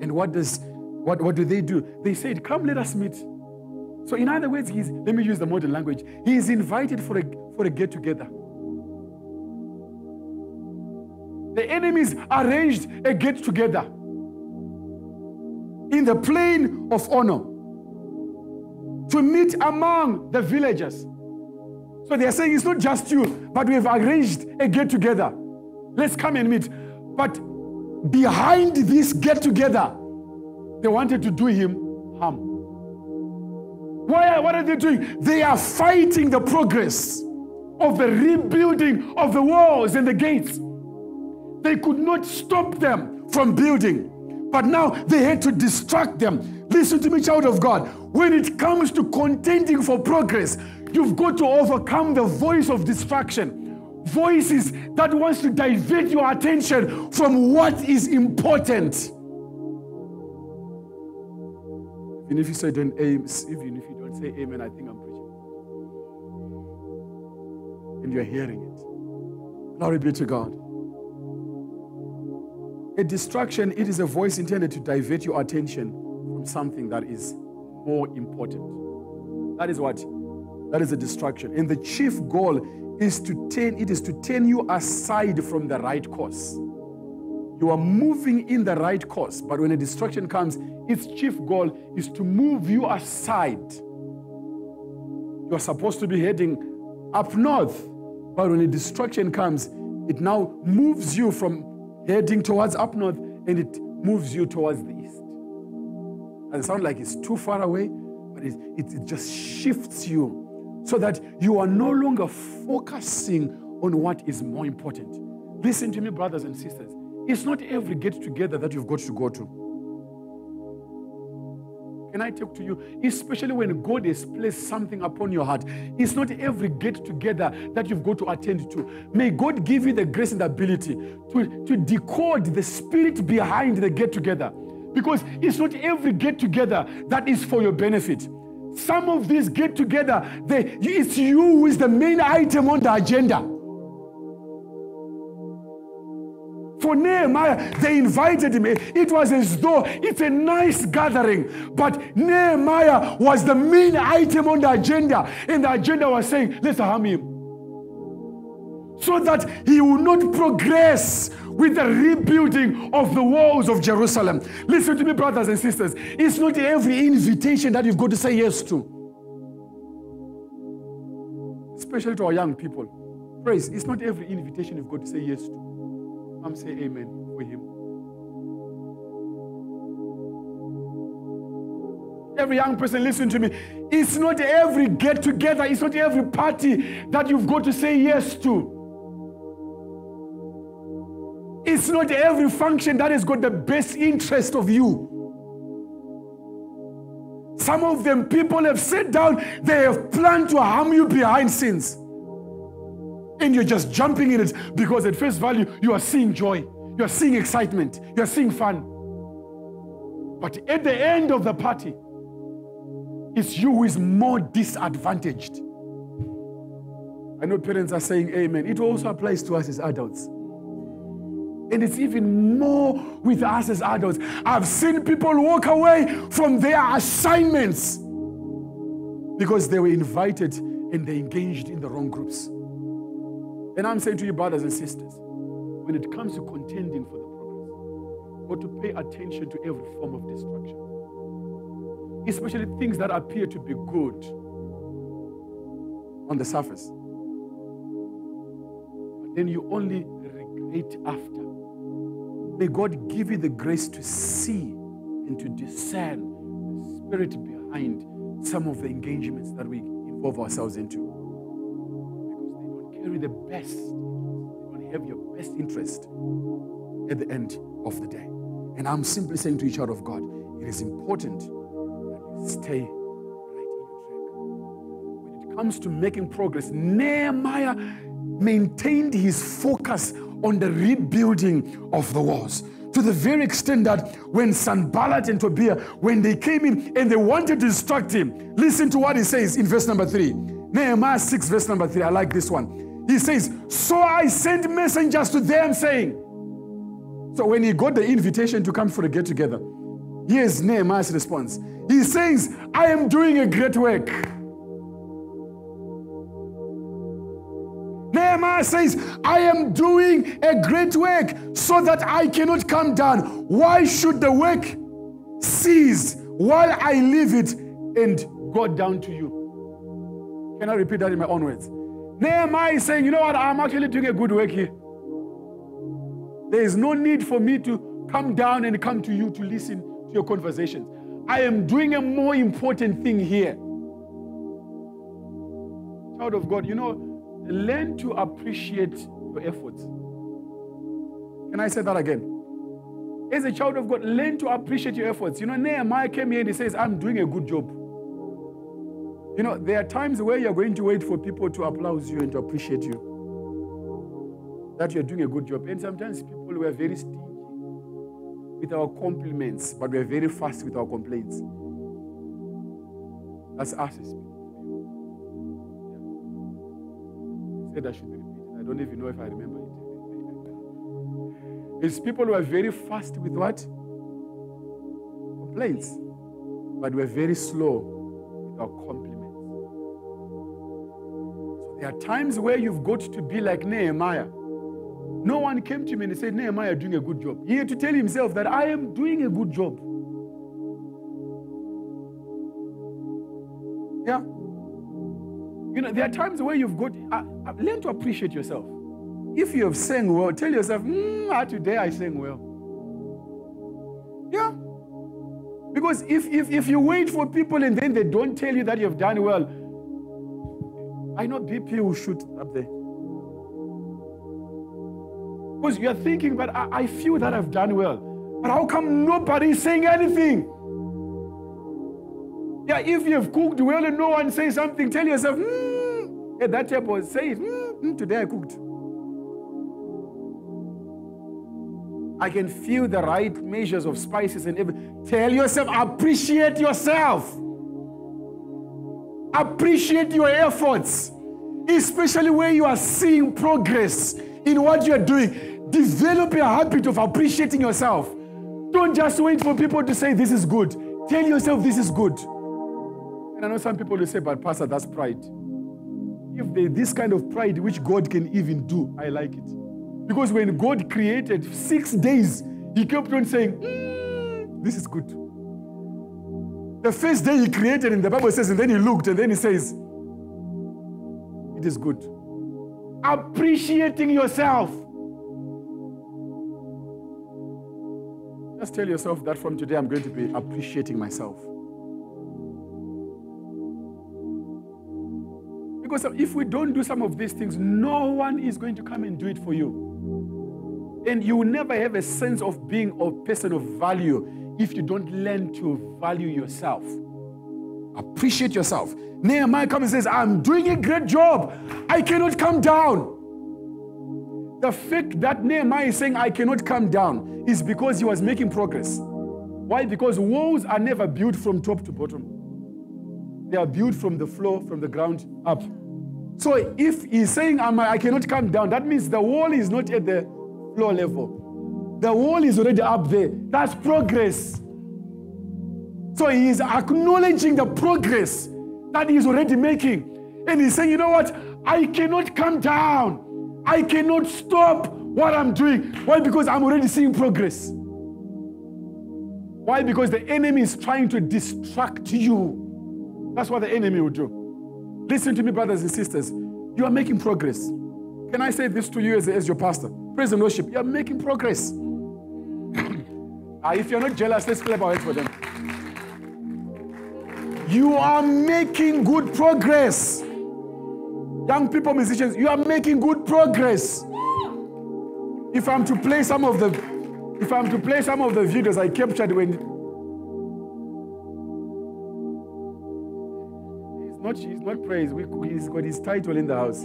Speaker 2: And what does what, what do they do? They said, Come, let us meet. So, in other words, he's let me use the modern language. He is invited for a for a get-together. The enemies arranged a get-together in the plain of Ono to meet among the villagers. So they are saying it's not just you, but we have arranged a get together. Let's come and meet. But behind this get together, they wanted to do him harm. Why, what are they doing? They are fighting the progress of the rebuilding of the walls and the gates. They could not stop them from building. But now they had to distract them. Listen to me, child of God. When it comes to contending for progress, you've got to overcome the voice of distraction. Voices that wants to divert your attention from what is important. Even if you say don't aim, even if you don't say amen, I think I'm preaching. And you're hearing it. Glory be to God. A distraction, it is a voice intended to divert your attention from something that is more important. That is what? That is a distraction. And the chief goal is to turn, it is to turn you aside from the right course. You are moving in the right course, but when a distraction comes, its chief goal is to move you aside. You are supposed to be heading up north, but when a distraction comes, it now moves you from heading towards up north and it moves you towards the east. And it sounds like it's too far away, but it, it, it just shifts you so that you are no longer focusing on what is more important. Listen to me, brothers and sisters. It's not every get together that you've got to go to. Can I talk to you? Especially when God has placed something upon your heart. It's not every get together that you've got to attend to. May God give you the grace and the ability to, to decode the spirit behind the get together. Because it's not every get together that is for your benefit. Some of these get together, it's you who is the main item on the agenda. For Nehemiah, they invited him. It was as though it's a nice gathering, but Nehemiah was the main item on the agenda, and the agenda was saying, Let's harm him. So that he will not progress with the rebuilding of the walls of Jerusalem. Listen to me, brothers and sisters. It's not every invitation that you've got to say yes to, especially to our young people. Praise, it's not every invitation you've got to say yes to. Come say amen for him. Every young person, listen to me. It's not every get together, it's not every party that you've got to say yes to. It's not every function that has got the best interest of you. Some of them, people have sat down, they have planned to harm you behind scenes and you're just jumping in it because at face value you are seeing joy, you are seeing excitement, you are seeing fun. But at the end of the party, it's you who is more disadvantaged. I know parents are saying amen. It also applies to us as adults. And it's even more with us as adults. I've seen people walk away from their assignments because they were invited and they engaged in the wrong groups. And I'm saying to you, brothers and sisters, when it comes to contending for the progress, got to pay attention to every form of destruction, especially things that appear to be good on the surface. But then you only regret after. May God give you the grace to see and to discern the spirit behind some of the engagements that we involve ourselves into Because they don't carry the best. they don't have your best interest at the end of the day. And I'm simply saying to each child of God, it is important that you stay right in your track. When it comes to making progress, Nehemiah maintained his focus on the rebuilding of the walls. to the very extent that when Sanballat and Tobiah, when they came in and they wanted to distract him, listen to what he says in verse number three. Nehemiah 6, verse number 3. I like this one. He says, So I sent messengers to them saying, So when he got the invitation to come for a get together, here's Nehemiah's response. He says, I am doing a great work. Says, I am doing a great work so that I cannot come down. Why should the work cease while I leave it and go down to you? Can I repeat that in my own words? Nehemiah is saying, you know what? I'm actually doing a good work here. There is no need for me to come down and come to you to listen to your conversations. I am doing a more important thing here. Child of God, you know, learn to appreciate your efforts. Can I say that again? As a child of God, learn to appreciate your efforts. You know, Nehemiah came here and he says, I'm doing a good job. You know, there are times where you're going to wait for people to applaud you and to appreciate you. That you're doing a good job. And sometimes people were very stingy with our compliments, but we're very fast with our complaints. That's us said I should repeat it. I don't even know if I remember it. It's people who are very fast with what? Complaints. But we're very slow with our compliments. So there are times where you've got to be like Nehemiah. No one came to me and said, Nehemiah, doing a good job. He had to tell himself that I am doing a good job. Yeah. You know, there are times where you've got, uh, uh, learn to appreciate yourself. If you have sang well, tell yourself, mm, ah, today I sang well. Yeah. Because if, if, if you wait for people and then they don't tell you that you've done well, I know BP will shoot up there. Because you're thinking, but I, I feel that I've done well. But how come nobody saying anything? Yeah, if you've cooked well and no one says something, tell yourself, hmm, hey, that table says, hmm, today I cooked. I can feel the right measures of spices and everything. Tell yourself, appreciate yourself. Appreciate your efforts, especially where you are seeing progress in what you're doing. Develop a habit of appreciating yourself. Don't just wait for people to say this is good. Tell yourself this is good. And I know some people will say, but Pastor, that's pride. If there's this kind of pride which God can even do, I like it. Because when God created six days, He kept on saying, mm, This is good. The first day he created, and the Bible says, and then he looked, and then he says, It is good. Appreciating yourself. Just tell yourself that from today I'm going to be appreciating myself. Because if we don't do some of these things, no one is going to come and do it for you. And you will never have a sense of being a person of value if you don't learn to value yourself. Appreciate yourself. Nehemiah comes and says, I'm doing a great job. I cannot come down. The fact that Nehemiah is saying, I cannot come down, is because he was making progress. Why? Because walls are never built from top to bottom, they are built from the floor, from the ground up. So if he's saying, I cannot come down, that means the wall is not at the floor level. The wall is already up there. That's progress. So he is acknowledging the progress that he's already making. And he's saying, you know what? I cannot come down. I cannot stop what I'm doing. Why? Because I'm already seeing progress. Why? Because the enemy is trying to distract you. That's what the enemy will do. Listen to me, brothers and sisters. You are making progress. Can I say this to you as, as your pastor? Praise and worship. You are making progress. uh, if you're not jealous, let's clap our hands for them. You are making good progress. Young people, musicians, you are making good progress. If I'm to play some of the if I'm to play some of the videos I captured when not he's not praised, he's got his title in the house.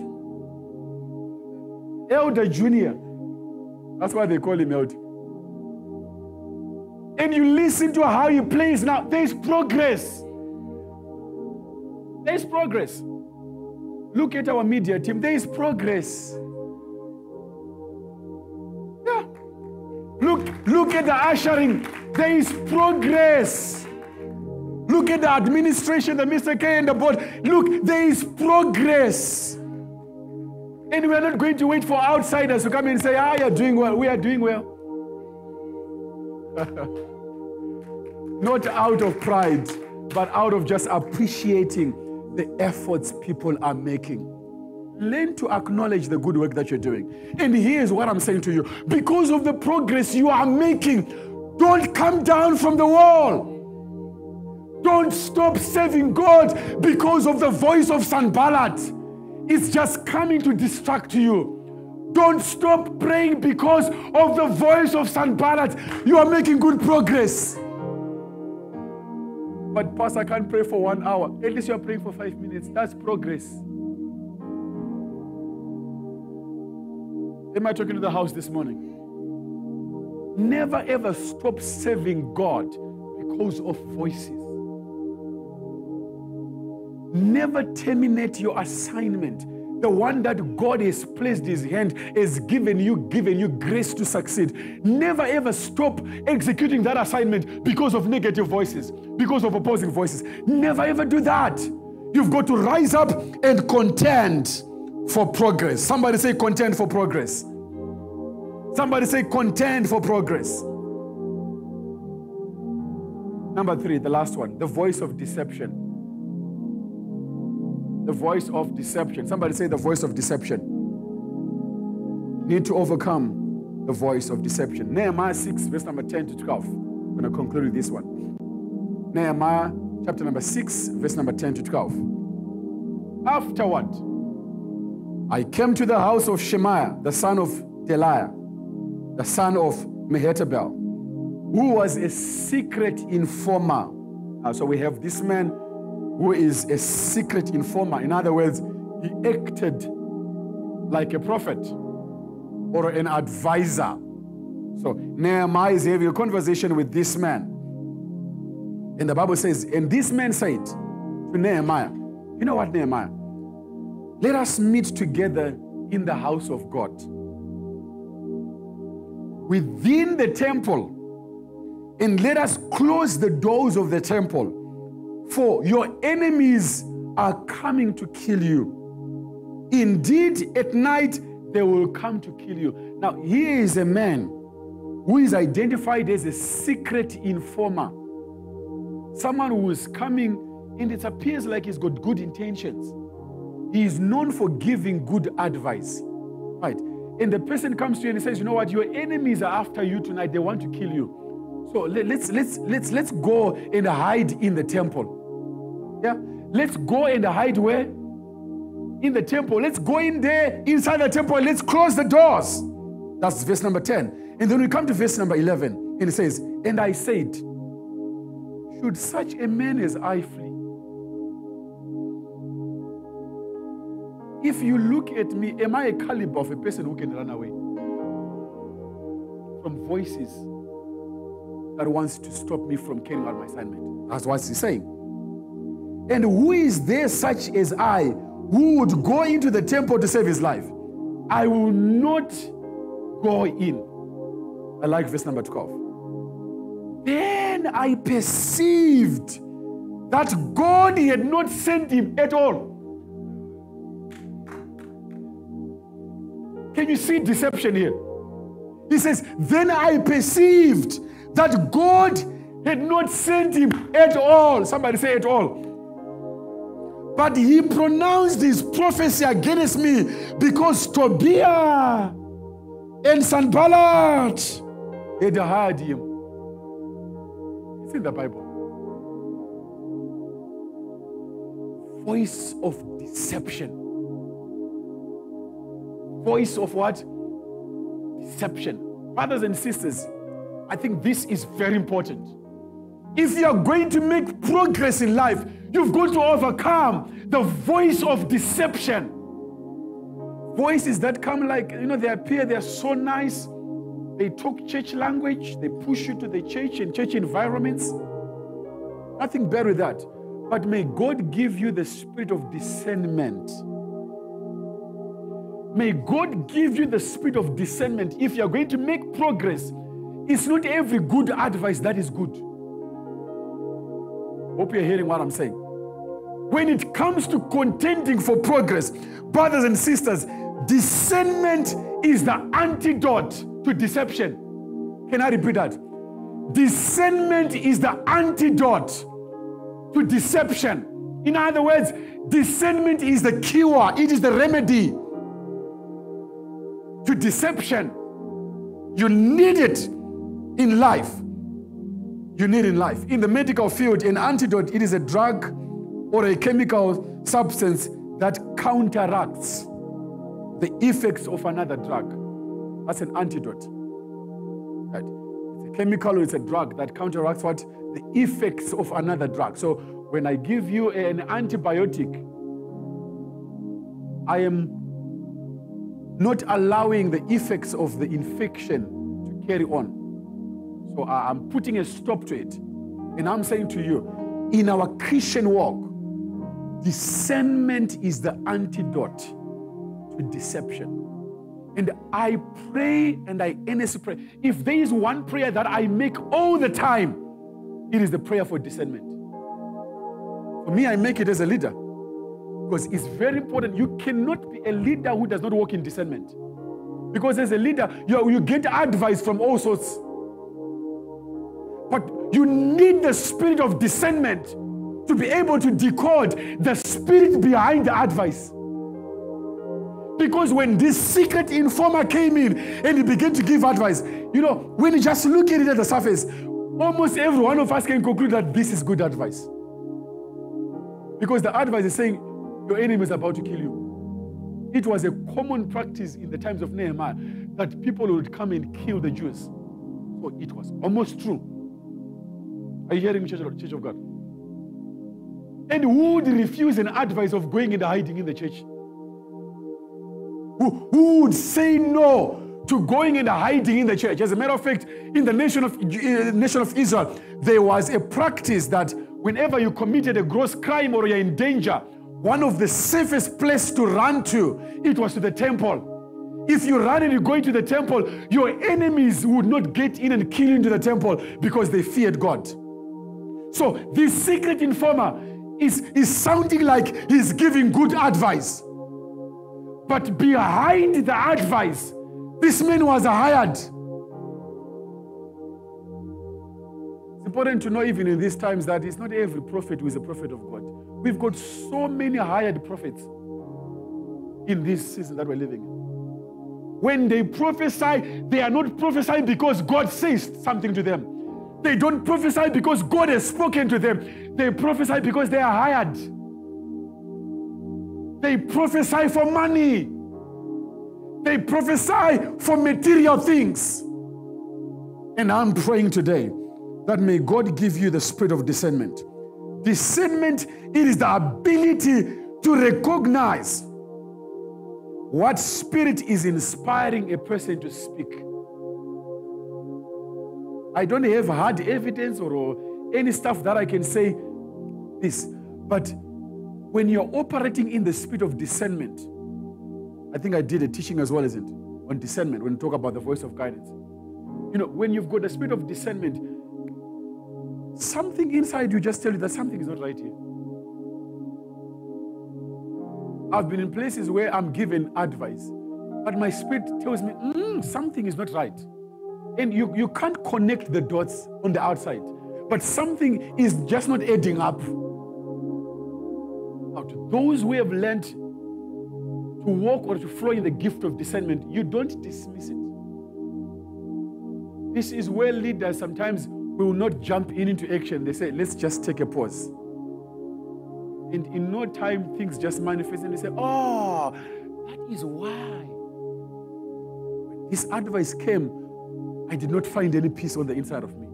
Speaker 2: Elder Junior. That's why they call him Elder. and you listen to how he plays now, there's progress. There's progress. Look at our media team, there is progress. Yeah. Look, look at the ushering, there is progress. Look at the administration, the Mr. K and the board. Look, there is progress. And we're not going to wait for outsiders to come and say, ah, you're doing well. We are doing well. *laughs* not out of pride, but out of just appreciating the efforts people are making. Learn to acknowledge the good work that you're doing. And here's what I'm saying to you because of the progress you are making, don't come down from the wall. Don't stop serving God because of the voice of Sanballat. It's just coming to distract you. Don't stop praying because of the voice of Sanballat. You are making good progress. But, Pastor, I can't pray for one hour. At least you're praying for five minutes. That's progress. Am I talking to the house this morning? Never ever stop serving God because of voices. Never terminate your assignment. The one that God has placed his hand has given you, given you grace to succeed. Never ever stop executing that assignment because of negative voices, because of opposing voices. Never ever do that. You've got to rise up and contend for progress. Somebody say contend for progress. Somebody say contend for progress. Number three, the last one, the voice of deception the voice of deception. Somebody say the voice of deception. Need to overcome the voice of deception. Nehemiah 6, verse number 10 to 12. I'm going to conclude with this one. Nehemiah chapter number 6, verse number 10 to 12. Afterward, I came to the house of Shemaiah, the son of Delaiah, the son of Mehetabel, who was a secret informer. Uh, so we have this man who is a secret informer. In other words, he acted like a prophet or an advisor. So Nehemiah is having a conversation with this man. And the Bible says, and this man said to Nehemiah, You know what, Nehemiah? Let us meet together in the house of God. Within the temple, and let us close the doors of the temple for your enemies are coming to kill you. Indeed, at night they will come to kill you. Now, here is a man who is identified as a secret informer. Someone who is coming, and it appears like he's got good intentions. He is known for giving good advice. Right? And the person comes to you and he says, You know what? Your enemies are after you tonight. They want to kill you. So let's let's let's let's go and hide in the temple. Yeah, let's go and hide where? In the temple. Let's go in there inside the temple. Let's close the doors. That's verse number 10. And then we come to verse number 11, and it says, And I said, Should such a man as I flee? If you look at me, am I a caliber of a person who can run away from voices that wants to stop me from carrying out my assignment. That's what he's saying. And who is there such as I who would go into the temple to save his life? I will not go in. I like verse number 12. Then I perceived that God had not sent him at all. Can you see deception here? He says, Then I perceived that God had not sent him at all. Somebody say at all. But he pronounced his prophecy against me because Tobiah and Sanballat had heard him. It's in the Bible. Voice of deception. Voice of what? Deception. Brothers and sisters, I think this is very important. If you are going to make progress in life, you've got to overcome the voice of deception. Voices that come like, you know, they appear, they're so nice, They talk church language, they push you to the church and church environments. Nothing bad with that. But may God give you the spirit of discernment. May God give you the spirit of discernment. If you're going to make progress, it's not every good advice that is good. Hope you're hearing what I'm saying. When it comes to contending for progress, brothers and sisters, discernment is the antidote to deception. Can I repeat that? Discernment is the antidote to deception. In other words, discernment is the cure, it is the remedy to deception. You need it in life. You need in life. In the medical field, an antidote, it is a drug or a chemical substance that counteracts the effects of another drug. That's an antidote. Right? It's a chemical or it's a drug that counteracts what? The effects of another drug. So when I give you an antibiotic, I am not allowing the effects of the infection to carry on. So I'm putting a stop to it. And I'm saying to you, in our Christian walk, discernment is the antidote to deception. And I pray and I earnestly pray. If there is one prayer that I make all the time, it is the prayer for discernment. For me, I make it as a leader because it's very important. You cannot be a leader who does not work in discernment. Because as a leader, you, you get advice from all sorts. But you need the spirit of discernment to be able to decode the spirit behind the advice. Because when this secret informer came in and he began to give advice, you know, when you just look at it at the surface, almost every one of us can conclude that this is good advice. Because the advice is saying, your enemy is about to kill you. It was a common practice in the times of Nehemiah that people would come and kill the Jews. So it was almost true. Are you hearing me, Church of, Church of God? And who would refuse an advice of going and hiding in the church? Who, who would say no to going and hiding in the church? As a matter of fact, in the nation of, uh, nation of Israel, there was a practice that whenever you committed a gross crime or you're in danger, one of the safest places to run to, it was to the temple. If you run and you go into the temple, your enemies would not get in and kill you into the temple because they feared God. So this secret informer is, is sounding like he's giving good advice. But behind the advice, this man was hired. It's important to know, even in these times, that it's not every prophet who is a prophet of God. We've got so many hired prophets in this season that we're living in. When they prophesy, they are not prophesying because God says something to them. They don't prophesy because God has spoken to them. They prophesy because they are hired. They prophesy for money. They prophesy for material things. And I'm praying today that may God give you the spirit of discernment. Discernment, it is the ability to recognize what spirit is inspiring a person to speak. I don't have hard evidence or any stuff that I can say this. But when you're operating in the spirit of discernment, I think I did a teaching as well, isn't it? On discernment, when we talk about the voice of guidance. You know, when you've got the spirit of discernment, something inside you just tell you that something is not right here. I've been in places where I'm given advice, but my spirit tells me, mm, something is not right. And you, you can't connect the dots on the outside, but something is just not adding up out. Those who have learned to walk or to flow in the gift of discernment, you don't dismiss it. This is where leaders sometimes will not jump in into action. They say, let's just take a pause. And in no time, things just manifest and they say, oh, that is why. When this advice came, I did not find any peace on the inside of me.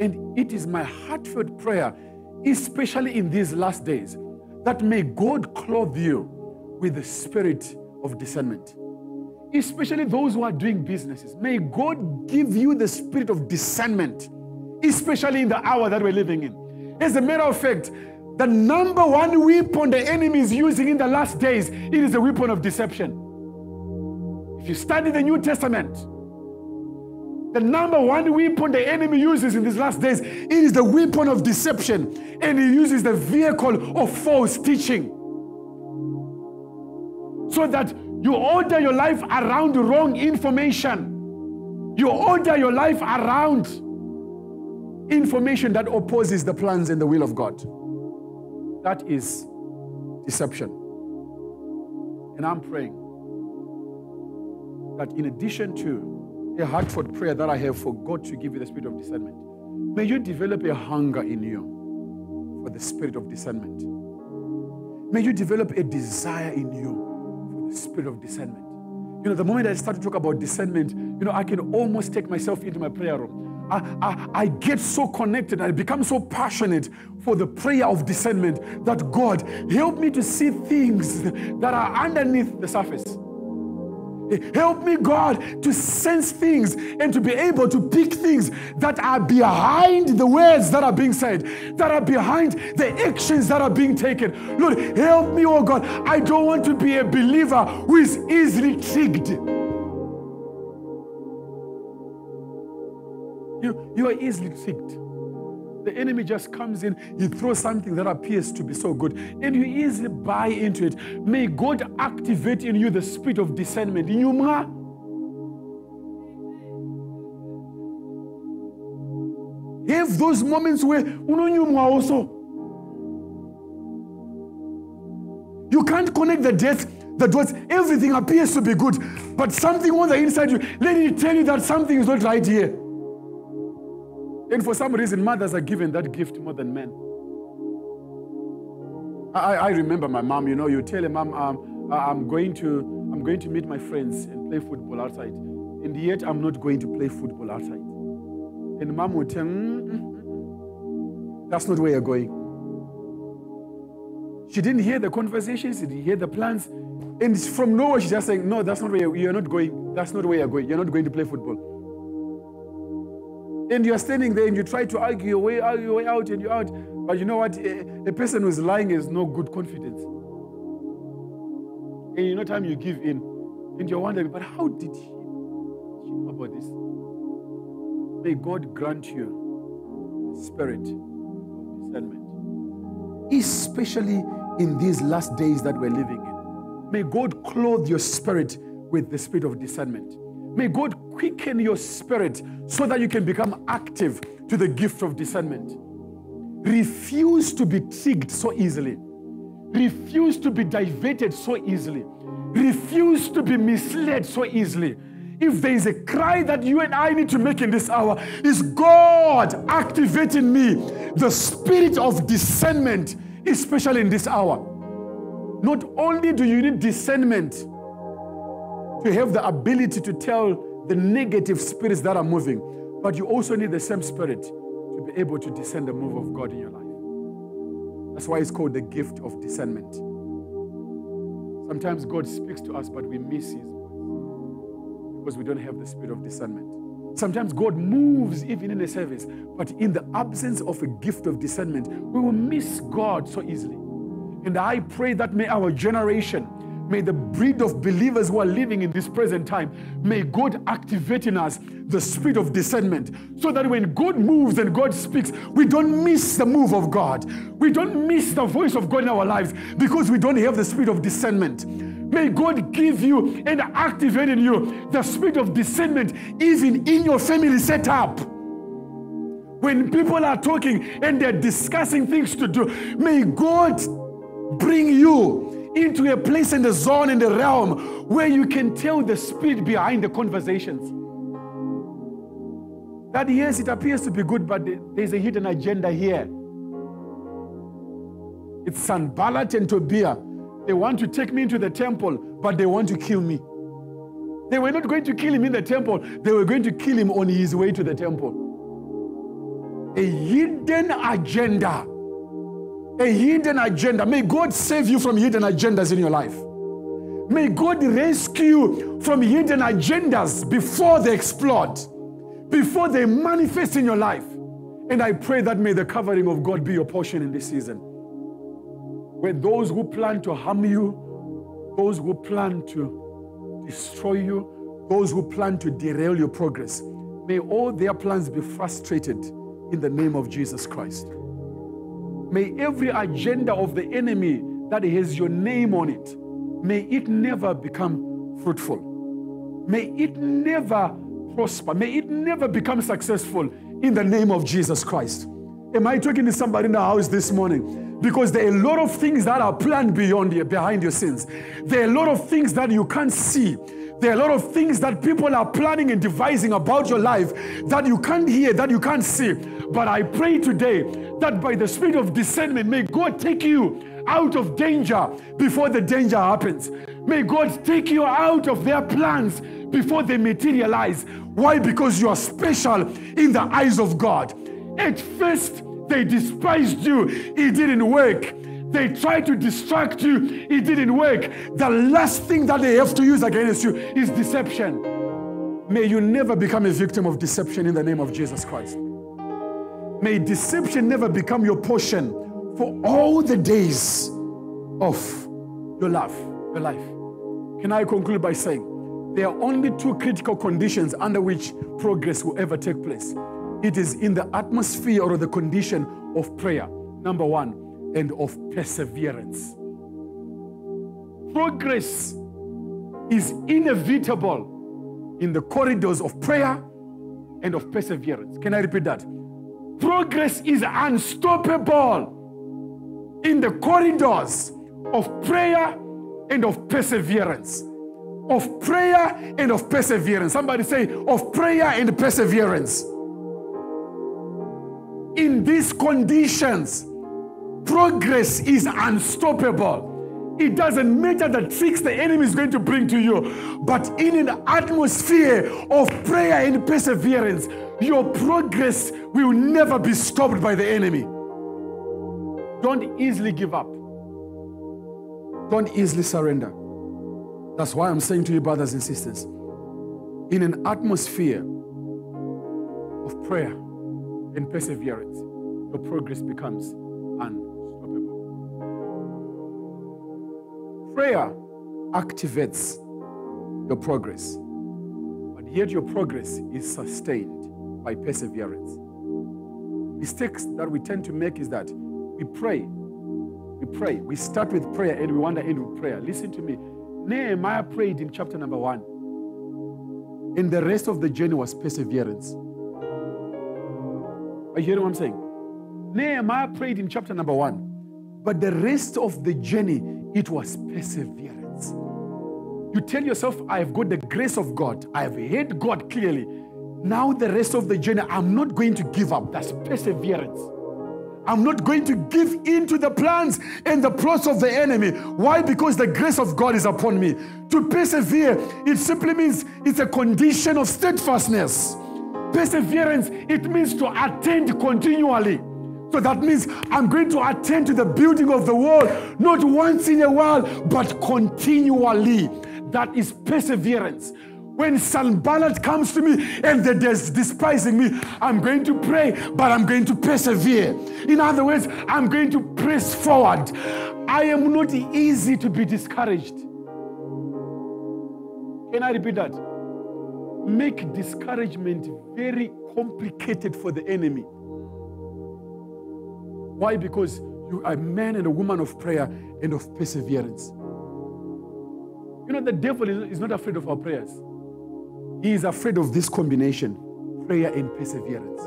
Speaker 2: And it is my heartfelt prayer especially in these last days, that may God clothe you with the spirit of discernment. especially those who are doing businesses. May God give you the spirit of discernment, especially in the hour that we're living in. As a matter of fact, the number one weapon the enemy is using in the last days, it is a weapon of deception. If you study the New Testament, the number one weapon the enemy uses in these last days, it is the weapon of deception. And he uses the vehicle of false teaching. So that you order your life around wrong information. You order your life around information that opposes the plans and the will of God. That is deception. And I'm praying that in addition to a heartfelt prayer that I have for God to give you the spirit of discernment, may you develop a hunger in you for the spirit of discernment. May you develop a desire in you for the spirit of discernment. You know, the moment I start to talk about discernment, you know, I can almost take myself into my prayer room. I, I, I get so connected, I become so passionate for the prayer of discernment that God help me to see things that are underneath the surface. Help me, God, to sense things and to be able to pick things that are behind the words that are being said, that are behind the actions that are being taken. Lord, help me, oh God. I don't want to be a believer who is easily triggered. You, you are easily tricked. The enemy just comes in, he throws something that appears to be so good, and you easily buy into it. May God activate in you the spirit of discernment. In you. Have those moments where also. You can't connect the dots. The dots. Everything appears to be good, but something on the inside you. Let me tell you that something is not right here. And for some reason, mothers are given that gift more than men. I, I remember my mom, you know, you tell a mom, um, I'm, going to, I'm going to meet my friends and play football outside. And yet I'm not going to play football outside. And mom would tell, mm, mm, mm, that's not where you're going. She didn't hear the conversations, she didn't hear the plans. And from nowhere, she's just saying, No, that's not where you're, you're not going. That's not where you're going. You're not going to play football. And you're standing there and you try to argue your way, argue your way out, and you're out. But you know what? A, a person who's lying has no good confidence. And you know, time you give in, and you're wondering, but how did he, know about this? May God grant you the spirit of discernment, especially in these last days that we're living in. May God clothe your spirit with the spirit of discernment. May God quicken your spirit so that you can become active to the gift of discernment. Refuse to be tricked so easily. Refuse to be diverted so easily. Refuse to be misled so easily. If there is a cry that you and I need to make in this hour, is God activating me the spirit of discernment, especially in this hour. Not only do you need discernment, to have the ability to tell the negative spirits that are moving, but you also need the same spirit to be able to discern the move of God in your life. That's why it's called the gift of discernment. Sometimes God speaks to us, but we miss His voice because we don't have the spirit of discernment. Sometimes God moves even in a service, but in the absence of a gift of discernment, we will miss God so easily. And I pray that may our generation May the breed of believers who are living in this present time, may God activate in us the spirit of discernment so that when God moves and God speaks, we don't miss the move of God. We don't miss the voice of God in our lives because we don't have the spirit of discernment. May God give you and activate in you the spirit of discernment even in your family setup. When people are talking and they're discussing things to do, may God bring you into a place in the zone, in the realm, where you can tell the spirit behind the conversations. That yes, it appears to be good, but there's a hidden agenda here. It's Sanballat and Tobiah. They want to take me into the temple, but they want to kill me. They were not going to kill him in the temple, they were going to kill him on his way to the temple. A hidden agenda a hidden agenda. May God save you from hidden agendas in your life. May God rescue you from hidden agendas before they explode, before they manifest in your life. And I pray that may the covering of God be your portion in this season. Where those who plan to harm you, those who plan to destroy you, those who plan to derail your progress, may all their plans be frustrated in the name of Jesus Christ. May every agenda of the enemy that has your name on it, may it never become fruitful. May it never prosper. May it never become successful in the name of Jesus Christ. Am I talking to somebody in the house this morning? Because there are a lot of things that are planned beyond you, behind your sins. There are a lot of things that you can't see. There are a lot of things that people are planning and devising about your life that you can't hear, that you can't see. But I pray today that by the spirit of discernment, may God take you out of danger before the danger happens. May God take you out of their plans before they materialize. Why? Because you are special in the eyes of God. At first, they despised you, it didn't work. They tried to distract you, it didn't work. The last thing that they have to use against you is deception. May you never become a victim of deception in the name of Jesus Christ. May deception never become your portion for all the days of your life. Your life. Can I conclude by saying there are only two critical conditions under which progress will ever take place. It is in the atmosphere or the condition of prayer. Number one, and of perseverance. Progress is inevitable in the corridors of prayer and of perseverance. Can I repeat that? Progress is unstoppable in the corridors of prayer and of perseverance. Of prayer and of perseverance. Somebody say, of prayer and perseverance. In these conditions, progress is unstoppable. It doesn't matter the tricks the enemy is going to bring to you, but in an atmosphere of prayer and perseverance, your progress will never be stopped by the enemy. Don't easily give up. Don't easily surrender. That's why I'm saying to you, brothers and sisters, in an atmosphere of prayer and perseverance, your progress becomes unstoppable. Prayer activates your progress, but yet your progress is sustained by perseverance. Mistakes that we tend to make is that we pray, we pray, we start with prayer and we want to end with prayer. Listen to me. Nehemiah prayed in chapter number one, and the rest of the journey was perseverance. Are you hearing what I'm saying? Nehemiah prayed in chapter number one, but the rest of the journey, it was perseverance. You tell yourself, I have got the grace of God, I have heard God clearly. Now, the rest of the journey, I'm not going to give up. That's perseverance. I'm not going to give in to the plans and the plots of the enemy. Why? Because the grace of God is upon me. To persevere, it simply means it's a condition of steadfastness. Perseverance, it means to attend continually. So that means I'm going to attend to the building of the wall, not once in a while, but continually. That is perseverance. When Sanballat comes to me and they're despising me, I'm going to pray, but I'm going to persevere. In other words, I'm going to press forward. I am not easy to be discouraged. Can I repeat that? Make discouragement very complicated for the enemy. Why? Because you are a man and a woman of prayer and of perseverance. You know, the devil is not afraid of our prayers. He is afraid of this combination prayer and perseverance.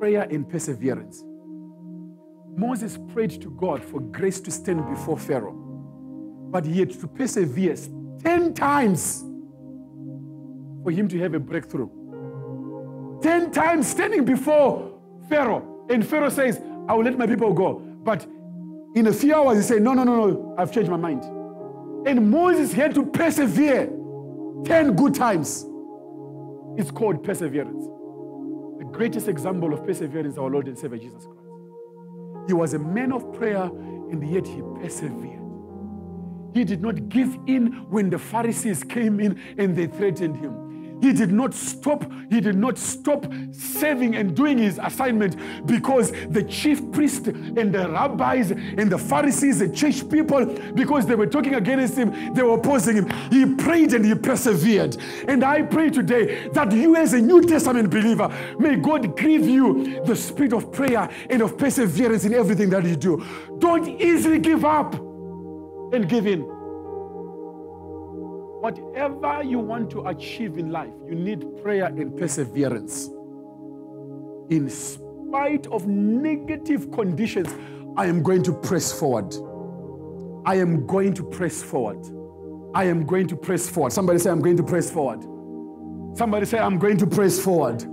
Speaker 2: Prayer and perseverance. Moses prayed to God for grace to stand before Pharaoh, but he had to persevere 10 times for him to have a breakthrough. 10 times standing before Pharaoh, and Pharaoh says, I will let my people go. But in a few hours, he said, No, no, no, no, I've changed my mind. And Moses had to persevere 10 good times. It's called perseverance. The greatest example of perseverance our Lord and Savior Jesus Christ. He was a man of prayer, and yet he persevered. He did not give in when the Pharisees came in and they threatened him. He did not stop, he did not stop serving and doing his assignment because the chief priest and the rabbis and the Pharisees, the church people, because they were talking against him, they were opposing him. He prayed and he persevered. And I pray today that you, as a New Testament believer, may God give you the spirit of prayer and of perseverance in everything that you do. Don't easily give up and give in. Whatever you want to achieve in life, you need prayer and perseverance. In spite of negative conditions, I am going to press forward. I am going to press forward. I am going to press forward. Somebody say, I'm going to press forward. Somebody say, I'm going to press forward.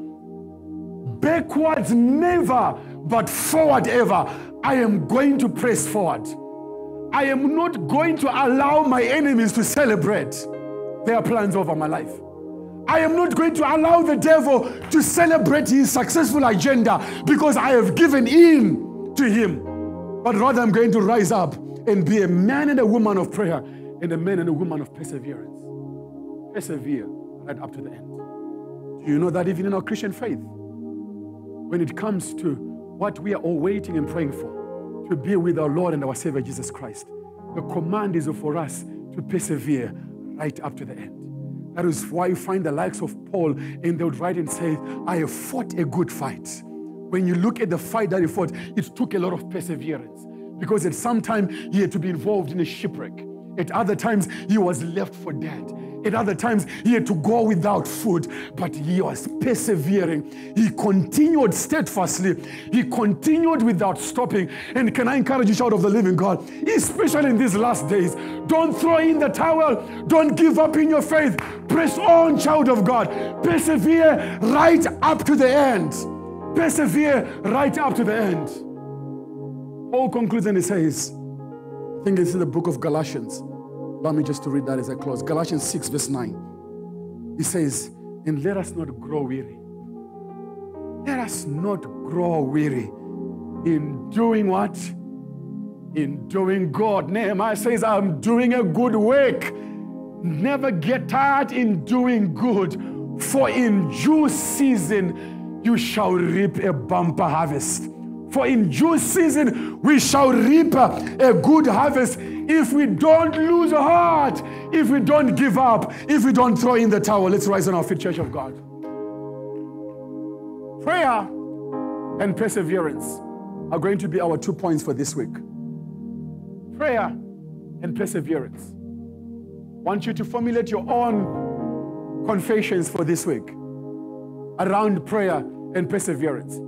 Speaker 2: Backwards never, but forward ever. I am going to press forward. I am not going to allow my enemies to celebrate their plans over my life. I am not going to allow the devil to celebrate his successful agenda because I have given in to him. But rather, I'm going to rise up and be a man and a woman of prayer and a man and a woman of perseverance. Persevere right up to the end. Do you know that even in our Christian faith, when it comes to what we are all waiting and praying for, to be with our Lord and our Savior Jesus Christ, the command is for us to persevere right up to the end. That is why you find the likes of Paul, and they would write and say, I have fought a good fight. When you look at the fight that he fought, it took a lot of perseverance because at some time he had to be involved in a shipwreck. At other times, he was left for dead. At other times, he had to go without food, but he was persevering. He continued steadfastly. He continued without stopping. And can I encourage you, shout of the living God, especially in these last days, don't throw in the towel. Don't give up in your faith. Press on, child of God. Persevere right up to the end. Persevere right up to the end. Paul concludes and he says, I think it's in the book of Galatians. Allow me just to read that as I close. Galatians 6, verse 9. He says, And let us not grow weary. Let us not grow weary in doing what? In doing God. Nehemiah says, I'm doing a good work. Never get tired in doing good, for in due season you shall reap a bumper harvest. For in due season we shall reap a good harvest if we don't lose heart, if we don't give up, if we don't throw in the towel. Let's rise on our feet, Church of God. Prayer and perseverance are going to be our two points for this week. Prayer and perseverance. I want you to formulate your own confessions for this week around prayer and perseverance.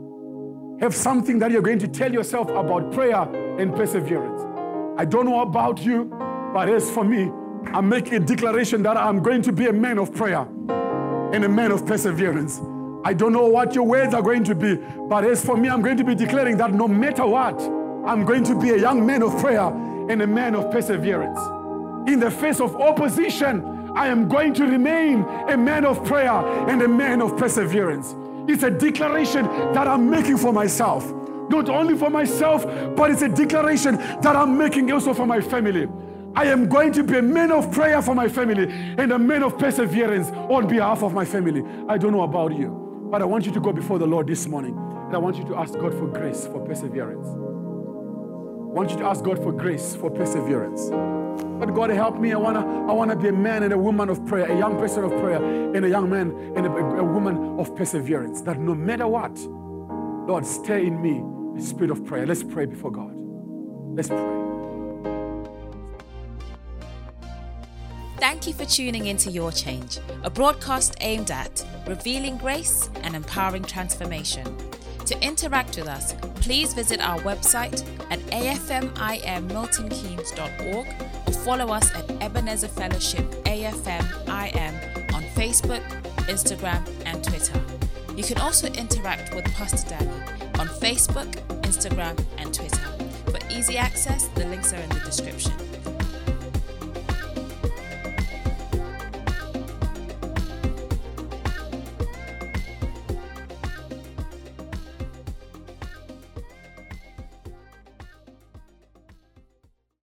Speaker 2: Have something that you're going to tell yourself about prayer and perseverance. I don't know about you, but as for me, I'm making a declaration that I'm going to be a man of prayer and a man of perseverance. I don't know what your words are going to be, but as for me, I'm going to be declaring that no matter what, I'm going to be a young man of prayer and a man of perseverance. In the face of opposition, I am going to remain a man of prayer and a man of perseverance. It's a declaration that I'm making for myself. Not only for myself, but it's a declaration that I'm making also for my family. I am going to be a man of prayer for my family and a man of perseverance on behalf of my family. I don't know about you, but I want you to go before the Lord this morning and I want you to ask God for grace for perseverance. I want you to ask God for grace for perseverance. But God help me. I wanna, I wanna be a man and a woman of prayer, a young person of prayer, and a young man and a, a woman of perseverance. That no matter what, Lord, stay in me the spirit of prayer. Let's pray before God. Let's pray.
Speaker 1: Thank you for tuning into Your Change, a broadcast aimed at revealing grace and empowering transformation. To interact with us, please visit our website at afmimmiltonkeynes.org or follow us at Ebenezer Fellowship AFMIM on Facebook, Instagram, and Twitter. You can also interact with Pastor Danny on Facebook, Instagram, and Twitter. For easy access, the links are in the description.